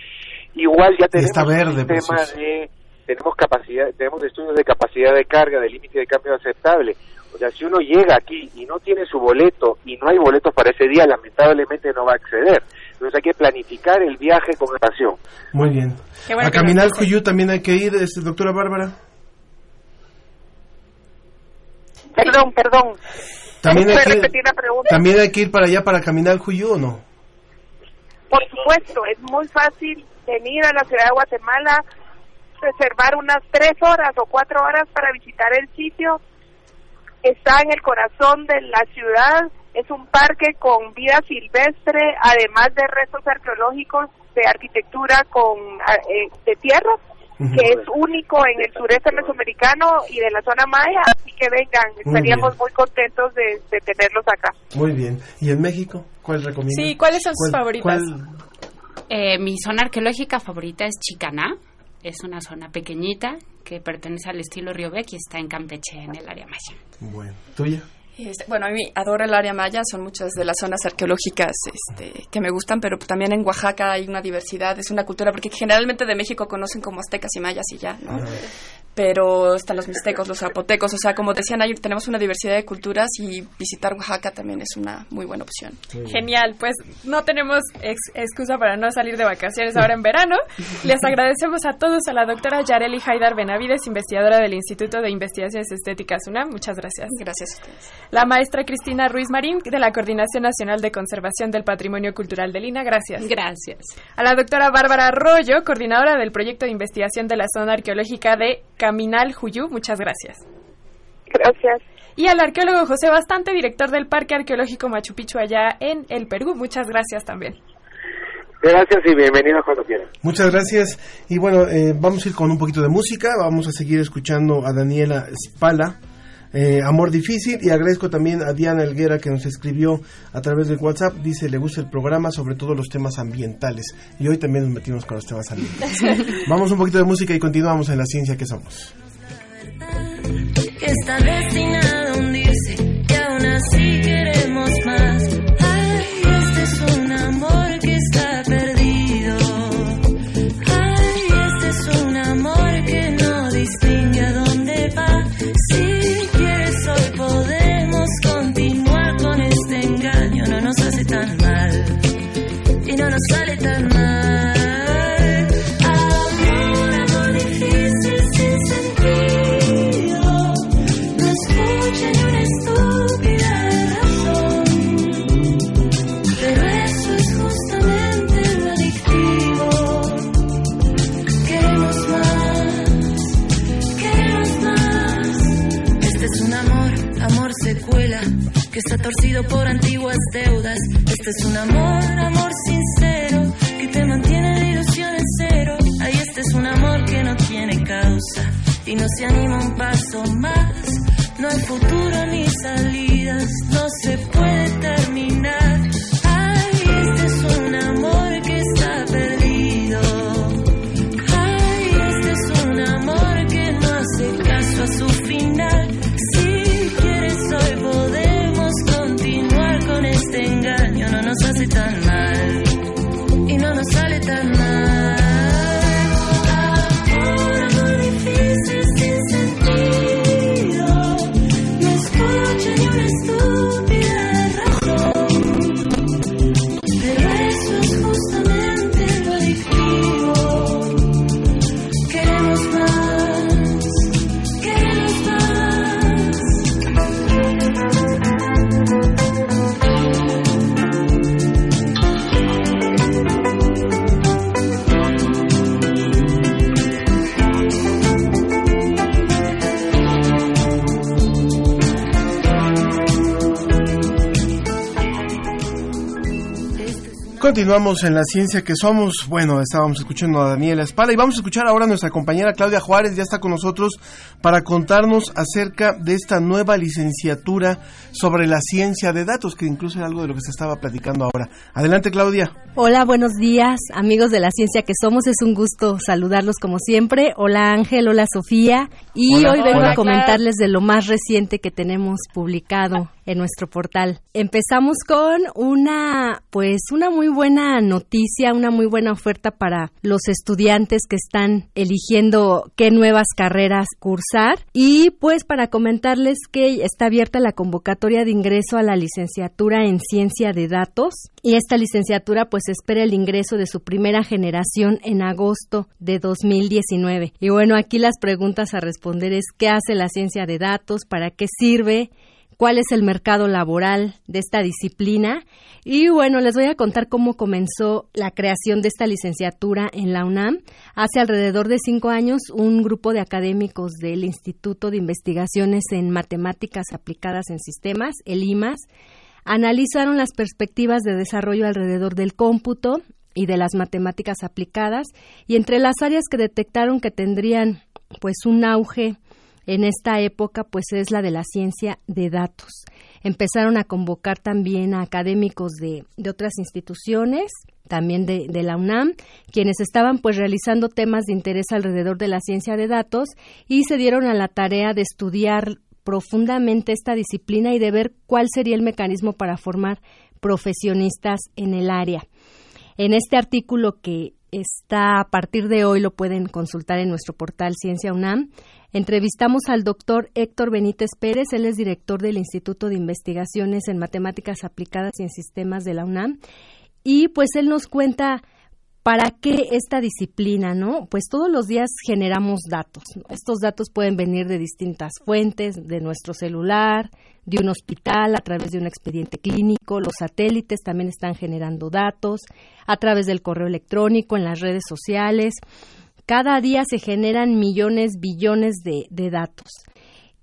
Igual ya tenemos verde, un sistema de tenemos capacidad, tenemos estudios de capacidad de carga, de límite de cambio aceptable. O sea, si uno llega aquí y no tiene su boleto y no hay boletos para ese día, lamentablemente no va a acceder. Entonces hay que planificar el viaje con pasión. Muy bien. a caminar Juyú también hay que ir, este, doctora Bárbara. Perdón, perdón. ¿También hay, que, ¿También hay que ir para allá para caminar Juyú o no? Por supuesto, es muy fácil venir a la ciudad de Guatemala, reservar unas tres horas o cuatro horas para visitar el sitio. Está en el corazón de la ciudad, es un parque con vida silvestre, además de restos arqueológicos de arquitectura con eh, de tierra, que es único en el sureste mesoamericano y de la zona maya, así que vengan, estaríamos muy, contentos de, tenerlos acá. Muy bien. ¿Y en México? ¿Cuál recomienda? Sí, ¿cuáles son sus favoritas? Eh, mi zona arqueológica favorita es Chicaná. Es una zona pequeñita que pertenece al estilo Río Bec y está en Campeche, en el área maya. Bueno, ¿tuya? Este, bueno, a mí adoro el área maya, son muchas de las zonas arqueológicas este, que me gustan, pero también en Oaxaca hay una diversidad, es una cultura, porque generalmente de México conocen como aztecas y mayas y ya, ¿no? pero están los mixtecos, los zapotecos, o sea, como decían, ahí tenemos una diversidad de culturas y visitar Oaxaca también es una muy buena opción. Genial, pues no tenemos excusa para no salir de vacaciones ahora en verano. Les agradecemos a todos, a la doctora Yareli Haidar Benavides, investigadora del Instituto de Investigaciones Estéticas UNAM, muchas gracias. Gracias a ustedes. La maestra Cristina Ruiz Marín, de la Coordinación Nacional de Conservación del Patrimonio Cultural de Lina, gracias. Gracias. A la doctora Bárbara Arroyo, coordinadora del proyecto de investigación de la zona arqueológica de Caminal Juyú. Muchas gracias. Gracias. Y al arqueólogo José Bastante, director del Parque Arqueológico Machu Picchu allá en el Perú. Muchas gracias también. Gracias y bienvenido cuando quieran. Muchas gracias. Y bueno, eh, vamos a ir con un poquito de música. Vamos a seguir escuchando a Daniela Spala. Eh, Amor Difícil y agradezco también a Diana Elguera que nos escribió a través del WhatsApp, dice le gusta el programa, sobre todo los temas ambientales y hoy también nos metimos con los temas ambientales. Vamos un poquito de música y continuamos en la ciencia que somos. está Continuamos en la ciencia que somos. Bueno, estábamos escuchando a Daniela Espala y vamos a escuchar ahora a nuestra compañera Claudia Juárez, ya está con nosotros para contarnos acerca de esta nueva licenciatura sobre la ciencia de datos, que incluso era algo de lo que se estaba platicando ahora. Adelante, Claudia. Hola, buenos días, amigos de la ciencia que somos. Es un gusto saludarlos como siempre. Hola Ángel, hola Sofía. Y Hola. hoy vengo Hola, a comentarles de lo más reciente que tenemos publicado en nuestro portal. Empezamos con una, pues, una muy buena noticia, una muy buena oferta para los estudiantes que están eligiendo qué nuevas carreras cursar. Y pues para comentarles que está abierta la convocatoria de ingreso a la licenciatura en ciencia de datos. Y esta licenciatura pues espera el ingreso de su primera generación en agosto de 2019. Y bueno, aquí las preguntas a responder es ¿qué hace la ciencia de datos? ¿Para qué sirve? Cuál es el mercado laboral de esta disciplina. Y bueno, les voy a contar cómo comenzó la creación de esta licenciatura en la UNAM. Hace alrededor de cinco años, un grupo de académicos del Instituto de Investigaciones en Matemáticas Aplicadas en Sistemas, el IMAS, analizaron las perspectivas de desarrollo alrededor del cómputo y de las matemáticas aplicadas y entre las áreas que detectaron que tendrían pues un auge en esta época pues es la de la ciencia de datos. Empezaron a convocar también a académicos de, de otras instituciones, también de, de, la UNAM, quienes estaban pues realizando temas de interés alrededor de la ciencia de datos y se dieron a la tarea de estudiar profundamente esta disciplina y de ver cuál sería el mecanismo para formar profesionistas en el área. En este artículo que está a partir de hoy, lo pueden consultar en nuestro portal Ciencia UNAM, entrevistamos al doctor Héctor Benítez Pérez, él es director del Instituto de Investigaciones en Matemáticas Aplicadas y en Sistemas de la UNAM, y pues él nos cuenta ¿Para qué esta disciplina, no? Pues todos los días generamos datos. Estos datos pueden venir de distintas fuentes, de nuestro celular, de un hospital, a través de un expediente clínico. Los satélites también están generando datos, a través del correo electrónico, en las redes sociales. Cada día se generan millones, billones de datos.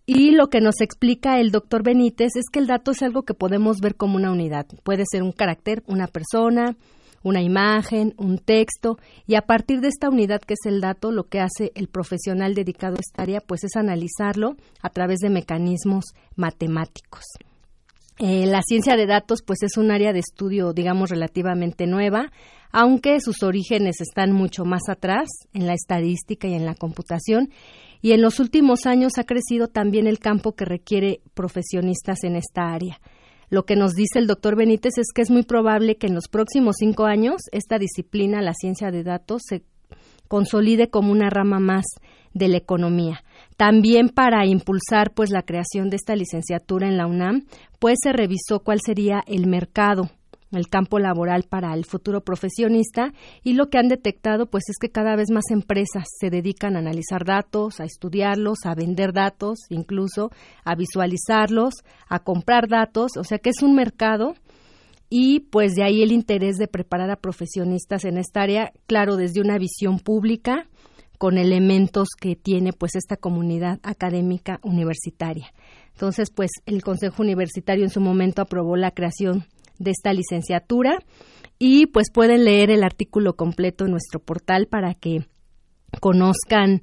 Y lo que nos explica el doctor Benítez es que el dato es algo que podemos ver como una unidad. Puede ser un carácter, una persona, una imagen, un texto, y a partir de esta unidad que es el dato, lo que hace el profesional dedicado a esta área, pues es analizarlo a través de mecanismos matemáticos. Eh, la ciencia de datos, pues es un área de estudio, digamos, relativamente nueva, aunque sus orígenes están mucho más atrás en la estadística y en la computación, y en los últimos años ha crecido también el campo que requiere profesionistas en esta área. Lo que nos dice el doctor Benítez es que es muy probable que en los próximos cinco años esta disciplina, la ciencia de datos, se consolide como una rama más de la economía. También para impulsar pues la creación de esta licenciatura en la UNAM, pues se revisó cuál sería el mercado el campo laboral para el futuro profesionista y lo que han detectado pues es que cada vez más empresas se dedican a analizar datos, a estudiarlos, a vender datos, incluso a visualizarlos, a comprar datos, o sea que es un mercado y pues de ahí el interés de preparar a profesionistas en esta área, claro, desde una visión pública con elementos que tiene pues esta comunidad académica universitaria. Entonces, pues el Consejo Universitario en su momento aprobó la creación de esta licenciatura y pues pueden leer el artículo completo en nuestro portal para que conozcan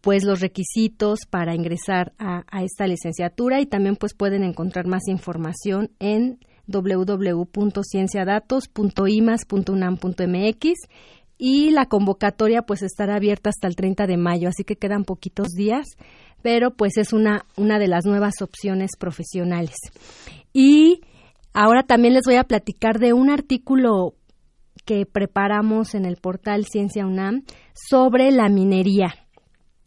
pues los requisitos para ingresar a, a esta licenciatura y también pues pueden encontrar más información en www.cienciadatos.imas.unam.mx y la convocatoria pues estará abierta hasta el 30 de mayo, así que quedan poquitos días, pero pues es una, una de las nuevas opciones profesionales. Y ahora también les voy a platicar de un artículo que preparamos en el portal Ciencia UNAM sobre la minería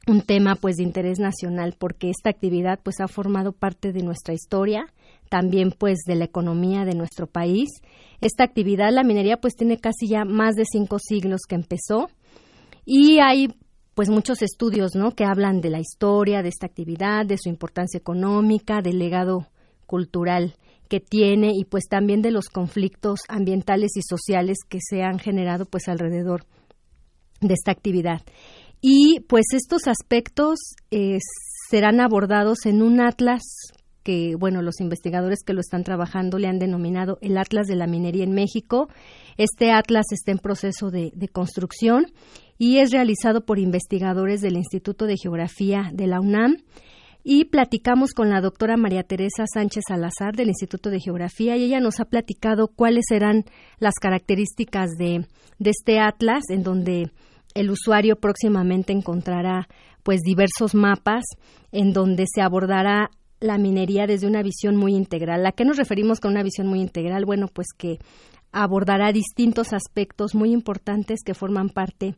un tema pues de interés nacional porque esta actividad pues ha formado parte de nuestra historia también pues de la economía de nuestro país. Esta actividad la minería pues tiene casi ya más de cinco siglos que empezó y hay pues muchos estudios no que hablan de la historia de esta actividad de su importancia económica del legado cultural que tiene y pues también de los conflictos ambientales y sociales que se han generado pues alrededor de esta actividad. Y pues estos aspectos eh, serán abordados en un atlas que, bueno, los investigadores que lo están trabajando le han denominado el Atlas de la Minería en México. Este atlas está en proceso de, de construcción y es realizado por investigadores del Instituto de Geografía de la UNAM. Y platicamos con la doctora María Teresa Sánchez Salazar del Instituto de Geografía y ella nos ha platicado cuáles serán las características de, este atlas en donde el usuario próximamente encontrará pues diversos mapas en donde se abordará la minería desde una visión muy integral. ¿A qué nos referimos con una visión muy integral? Bueno, pues que abordará distintos aspectos muy importantes que forman parte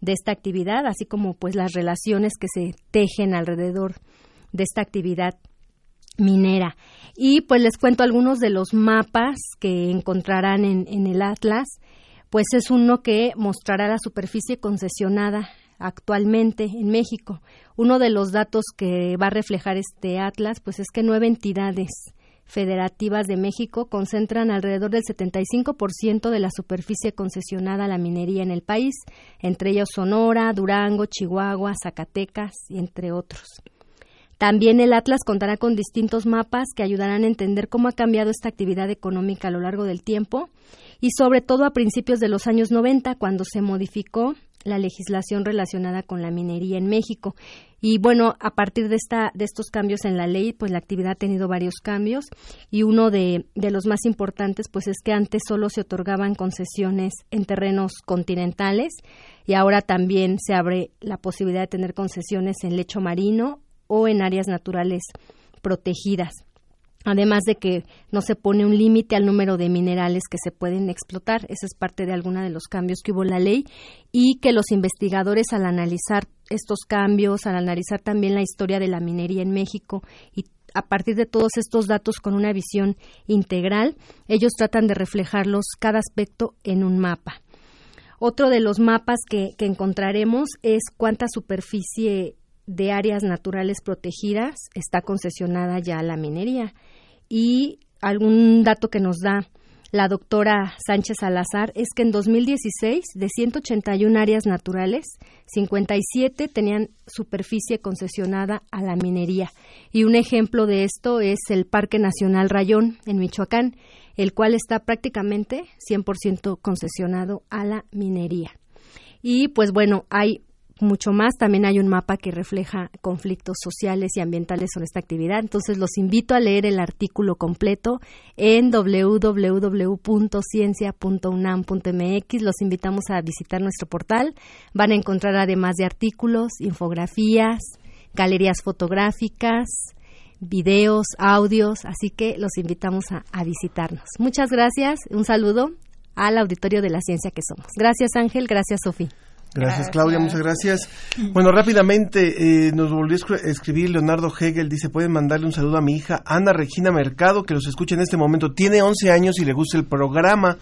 de esta actividad, así como pues las relaciones que se tejen alrededor de esta actividad minera. Y pues les cuento algunos de los mapas que encontrarán en, el Atlas pues es uno que mostrará la superficie concesionada actualmente en México. Uno de los datos que va a reflejar este atlas, pues es que nueve entidades federativas de México concentran alrededor del 75% de la superficie concesionada a la minería en el país, entre ellos Sonora, Durango, Chihuahua, Zacatecas y entre otros. También el Atlas contará con distintos mapas que ayudarán a entender cómo ha cambiado esta actividad económica a lo largo del tiempo y sobre todo a principios de los años 90 cuando se modificó la legislación relacionada con la minería en México. Y bueno, a partir de, esta, de estos cambios en la ley, pues la actividad ha tenido varios cambios y uno de, de los más importantes pues es que antes solo se otorgaban concesiones en terrenos continentales y ahora también se abre la posibilidad de tener concesiones en lecho marino o en áreas naturales protegidas. Además de que no se pone un límite al número de minerales que se pueden explotar, esa es parte de alguna de los cambios que hubo en la ley y que los investigadores al analizar estos cambios, al analizar también la historia de la minería en México y a partir de todos estos datos con una visión integral, ellos tratan de reflejarlos cada aspecto en un mapa. Otro de los mapas que, que encontraremos es cuánta superficie de áreas naturales protegidas está concesionada ya a la minería. Y algún dato que nos da la doctora Sánchez Salazar es que en 2016, de 181 áreas naturales, 57 tenían superficie concesionada a la minería. Y un ejemplo de esto es el Parque Nacional Rayón, en Michoacán, el cual está prácticamente 100% concesionado a la minería. Y pues bueno, hay mucho más. También hay un mapa que refleja conflictos sociales y ambientales sobre esta actividad. Entonces los invito a leer el artículo completo en www.ciencia.unam.mx. Los invitamos a visitar nuestro portal. Van a encontrar además de artículos, infografías, galerías fotográficas, videos, audios. Así que los invitamos a, a visitarnos. Muchas gracias. Un saludo al auditorio de la ciencia que somos. Gracias Ángel, gracias Sofía. Gracias, Claudia, muchas gracias. Bueno, rápidamente eh, nos volvió a escribir Leonardo Hegel, dice, pueden mandarle un saludo a mi hija Ana Regina Mercado, que los escucha en este momento. Tiene 11 años y le gusta el programa.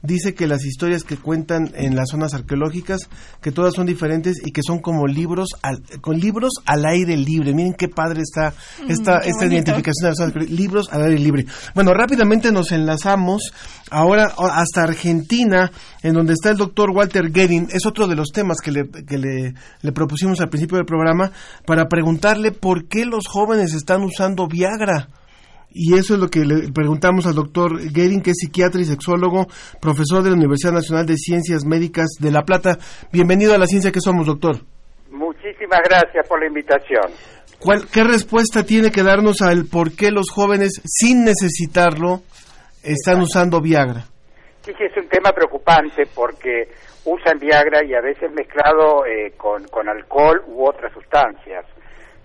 Dice que las historias que cuentan en las zonas arqueológicas, que todas son diferentes y que son como libros, al, con libros al aire libre. Miren qué padre está esta, Mm, esta identificación de las zonas arqueológicas. Libros al aire libre. Bueno, rápidamente nos enlazamos ahora hasta Argentina, en donde está el doctor Walter Guerin. Es otro de los temas que le, que le, le propusimos al principio del programa para preguntarle por qué los jóvenes están usando Viagra. Y eso es lo que le preguntamos al doctor Guerin, que es psiquiatra y sexólogo, profesor de la Universidad Nacional de Ciencias Médicas de La Plata. Bienvenido a la ciencia que somos, doctor. Muchísimas Muchísimas gracias por la invitación. ¿Cuál, ¿Qué respuesta tiene que darnos al por qué los jóvenes, sin necesitarlo, están usando Viagra? Sí, sí, es un tema preocupante porque usan Viagra y a veces mezclado eh, con, alcohol u otras sustancias.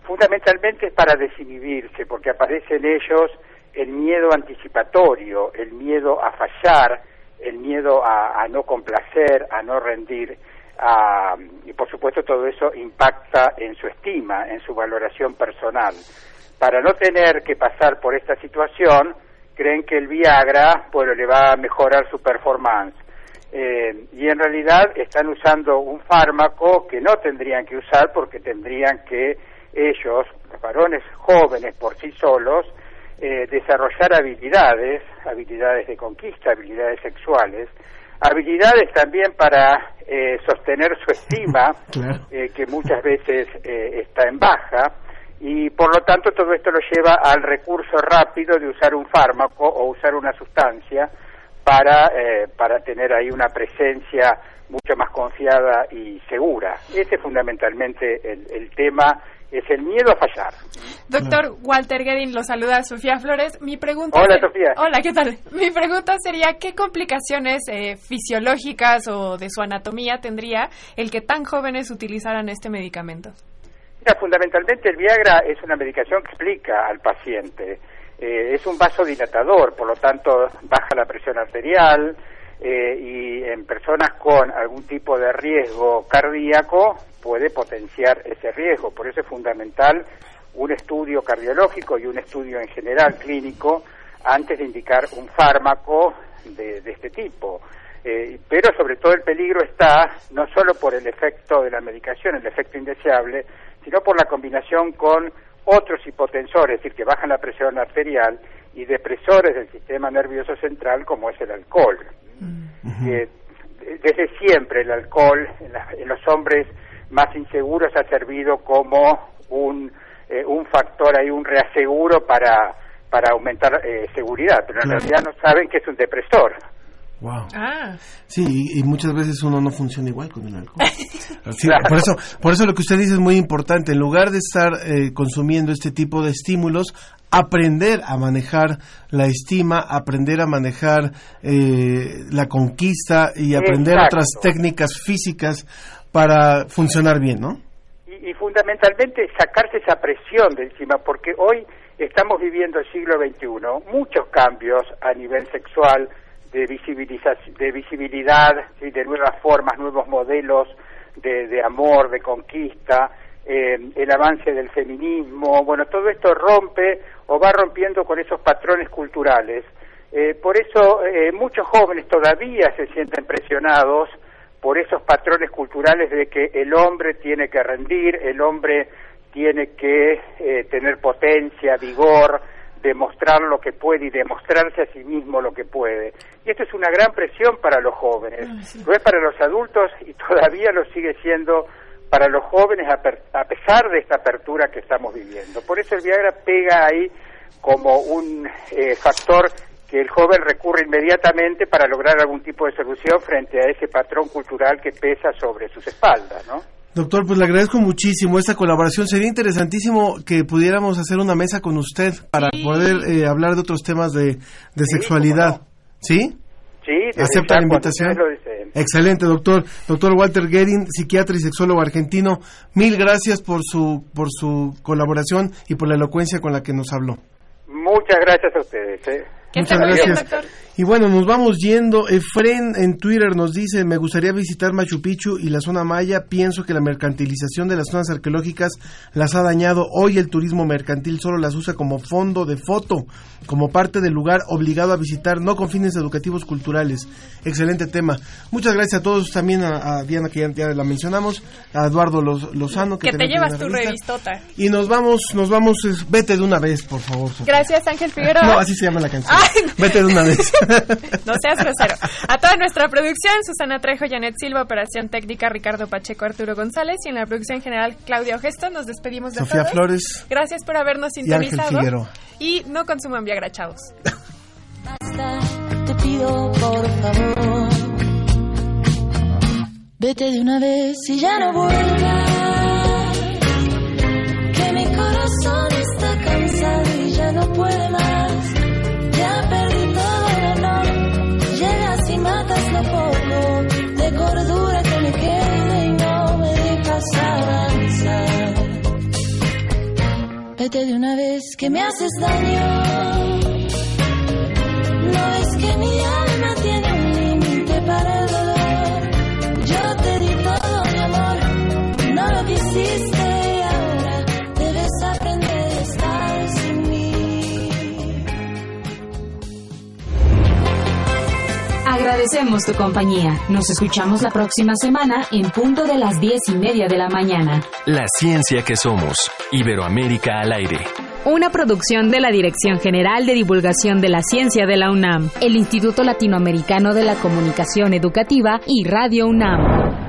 Fundamentalmente es para desinhibirse, porque aparece en ellos el miedo anticipatorio, el miedo a fallar, el miedo a, a no complacer, a no rendir. y por supuesto todo eso impacta en su estima, en su valoración personal. Para no tener que pasar por esta situación, creen que el Viagra bueno, le va a mejorar su performance. Eh, y en realidad están usando un fármaco que no tendrían que usar porque tendrían que ellos, los varones jóvenes por sí solos, eh, desarrollar habilidades, habilidades de conquista, habilidades sexuales, habilidades también para eh, sostener su estima, eh, que muchas veces eh, está en baja, y por lo tanto todo esto lo lleva al recurso rápido de usar un fármaco o usar una sustancia para, eh, para tener ahí una presencia mucho más confiada y segura. Ese es fundamentalmente el, el tema, es el miedo a fallar. Doctor Walter Guedin, lo saluda Sofía Flores. Mi pregunta Hola, ser- Sofía. Hola, ¿qué tal? Mi pregunta sería, ¿qué complicaciones eh, fisiológicas o de su anatomía tendría el que tan jóvenes utilizaran este medicamento? Mira, fundamentalmente el Viagra es una medicación que explica al paciente. Eh, es un vasodilatador, por lo tanto baja la presión arterial eh, y en personas con algún tipo de riesgo cardíaco puede potenciar ese riesgo. Por eso es fundamental un estudio cardiológico y un estudio en general clínico antes de indicar un fármaco de, este tipo. Eh, pero sobre todo el peligro está no solo por el efecto de la medicación, el efecto indeseable, sino por la combinación con otros hipotensores, es decir, que bajan la presión arterial y depresores del sistema nervioso central como es el alcohol. Eh, desde siempre el alcohol en, la- en los hombres más inseguros ha servido como un, eh, un factor ahí, un reaseguro para, para aumentar eh, seguridad, pero en Claro. realidad no saben que es un depresor. Wow. Ah, Sí, y, y muchas veces uno no funciona igual con el alcohol. Por eso, por eso lo que usted dice es muy importante. En lugar de estar eh, consumiendo este tipo de estímulos, aprender a manejar la estima, aprender a manejar eh, la conquista y aprender Exacto. otras técnicas físicas para funcionar bien, ¿no? y, y fundamentalmente sacarse esa presión de encima, porque hoy estamos viviendo el siglo XXI, muchos cambios a nivel sexual, de, de visibilidad, ¿sí? de nuevas formas, nuevos modelos de, de amor, de conquista, eh, el avance del feminismo, bueno, todo esto rompe o va rompiendo con esos patrones culturales. Eh, por eso eh, muchos jóvenes todavía se sienten presionados por esos patrones culturales de que el hombre tiene que rendir, el hombre tiene que eh, tener potencia, vigor, demostrar lo que puede y demostrarse a sí mismo lo que puede. Y esto es una gran presión para los jóvenes. Lo es para los adultos y todavía lo sigue siendo para los jóvenes a, per- a pesar de esta apertura que estamos viviendo. Por eso el Viagra pega ahí como un eh, factor que el joven recurre inmediatamente para lograr algún tipo de solución frente a ese patrón cultural que pesa sobre sus espaldas, ¿no? Doctor, pues le agradezco muchísimo esta colaboración. Sería interesantísimo que pudiéramos hacer una mesa con usted para poder eh, hablar de otros temas de, de sexualidad. ¿Sí? Sí, ¿Acepta la invitación? Excelente, doctor. Doctor Walter Guerin, psiquiatra y sexólogo argentino. Mil gracias por su, por su colaboración y por la elocuencia con la que nos habló. Muchas gracias a ustedes. ¿eh? Muchas gracias. Y bueno, nos vamos yendo. Efren en Twitter nos dice, me gustaría visitar Machu Picchu y la zona maya. Pienso que la mercantilización de las zonas arqueológicas las ha dañado. Hoy el turismo mercantil solo las usa como fondo de foto, como parte del lugar obligado a visitar, no con fines educativos culturales. Excelente tema. Muchas gracias a todos, también a, a Diana que ya, ya la mencionamos, a Eduardo Los- Lozano que, que te llevas tu revistota. Y nos vamos, nos vamos, vete de una vez, por favor. Sofía. Gracias, Ángel Figueroa. No, así se llama la canción. Ay, no. Vete de una vez. No seas grosero. A toda nuestra producción, Susana Trejo, Janet Silva, operación técnica, Ricardo Pacheco, Arturo González y en la producción general, Claudia Ogesto. Nos despedimos de Sofía todos. Flores. Gracias por habernos Y Ángel sintonizado. Figueroa. Y no consuman Viagra, chavos. Te pido por favor, vete de una vez y ya no vuelvas. De una vez que me haces daño. No es que mi alma tiene un límite para el dolor. Yo te di todo mi amor, no lo quisiste Agradecemos tu compañía. Nos escuchamos la próxima semana en punto de las diez y media de la mañana. La ciencia que somos. Iberoamérica al aire. Una producción de la Dirección General de Divulgación de la Ciencia de la UNAM, el Instituto Latinoamericano de la Comunicación Educativa y Radio UNAM.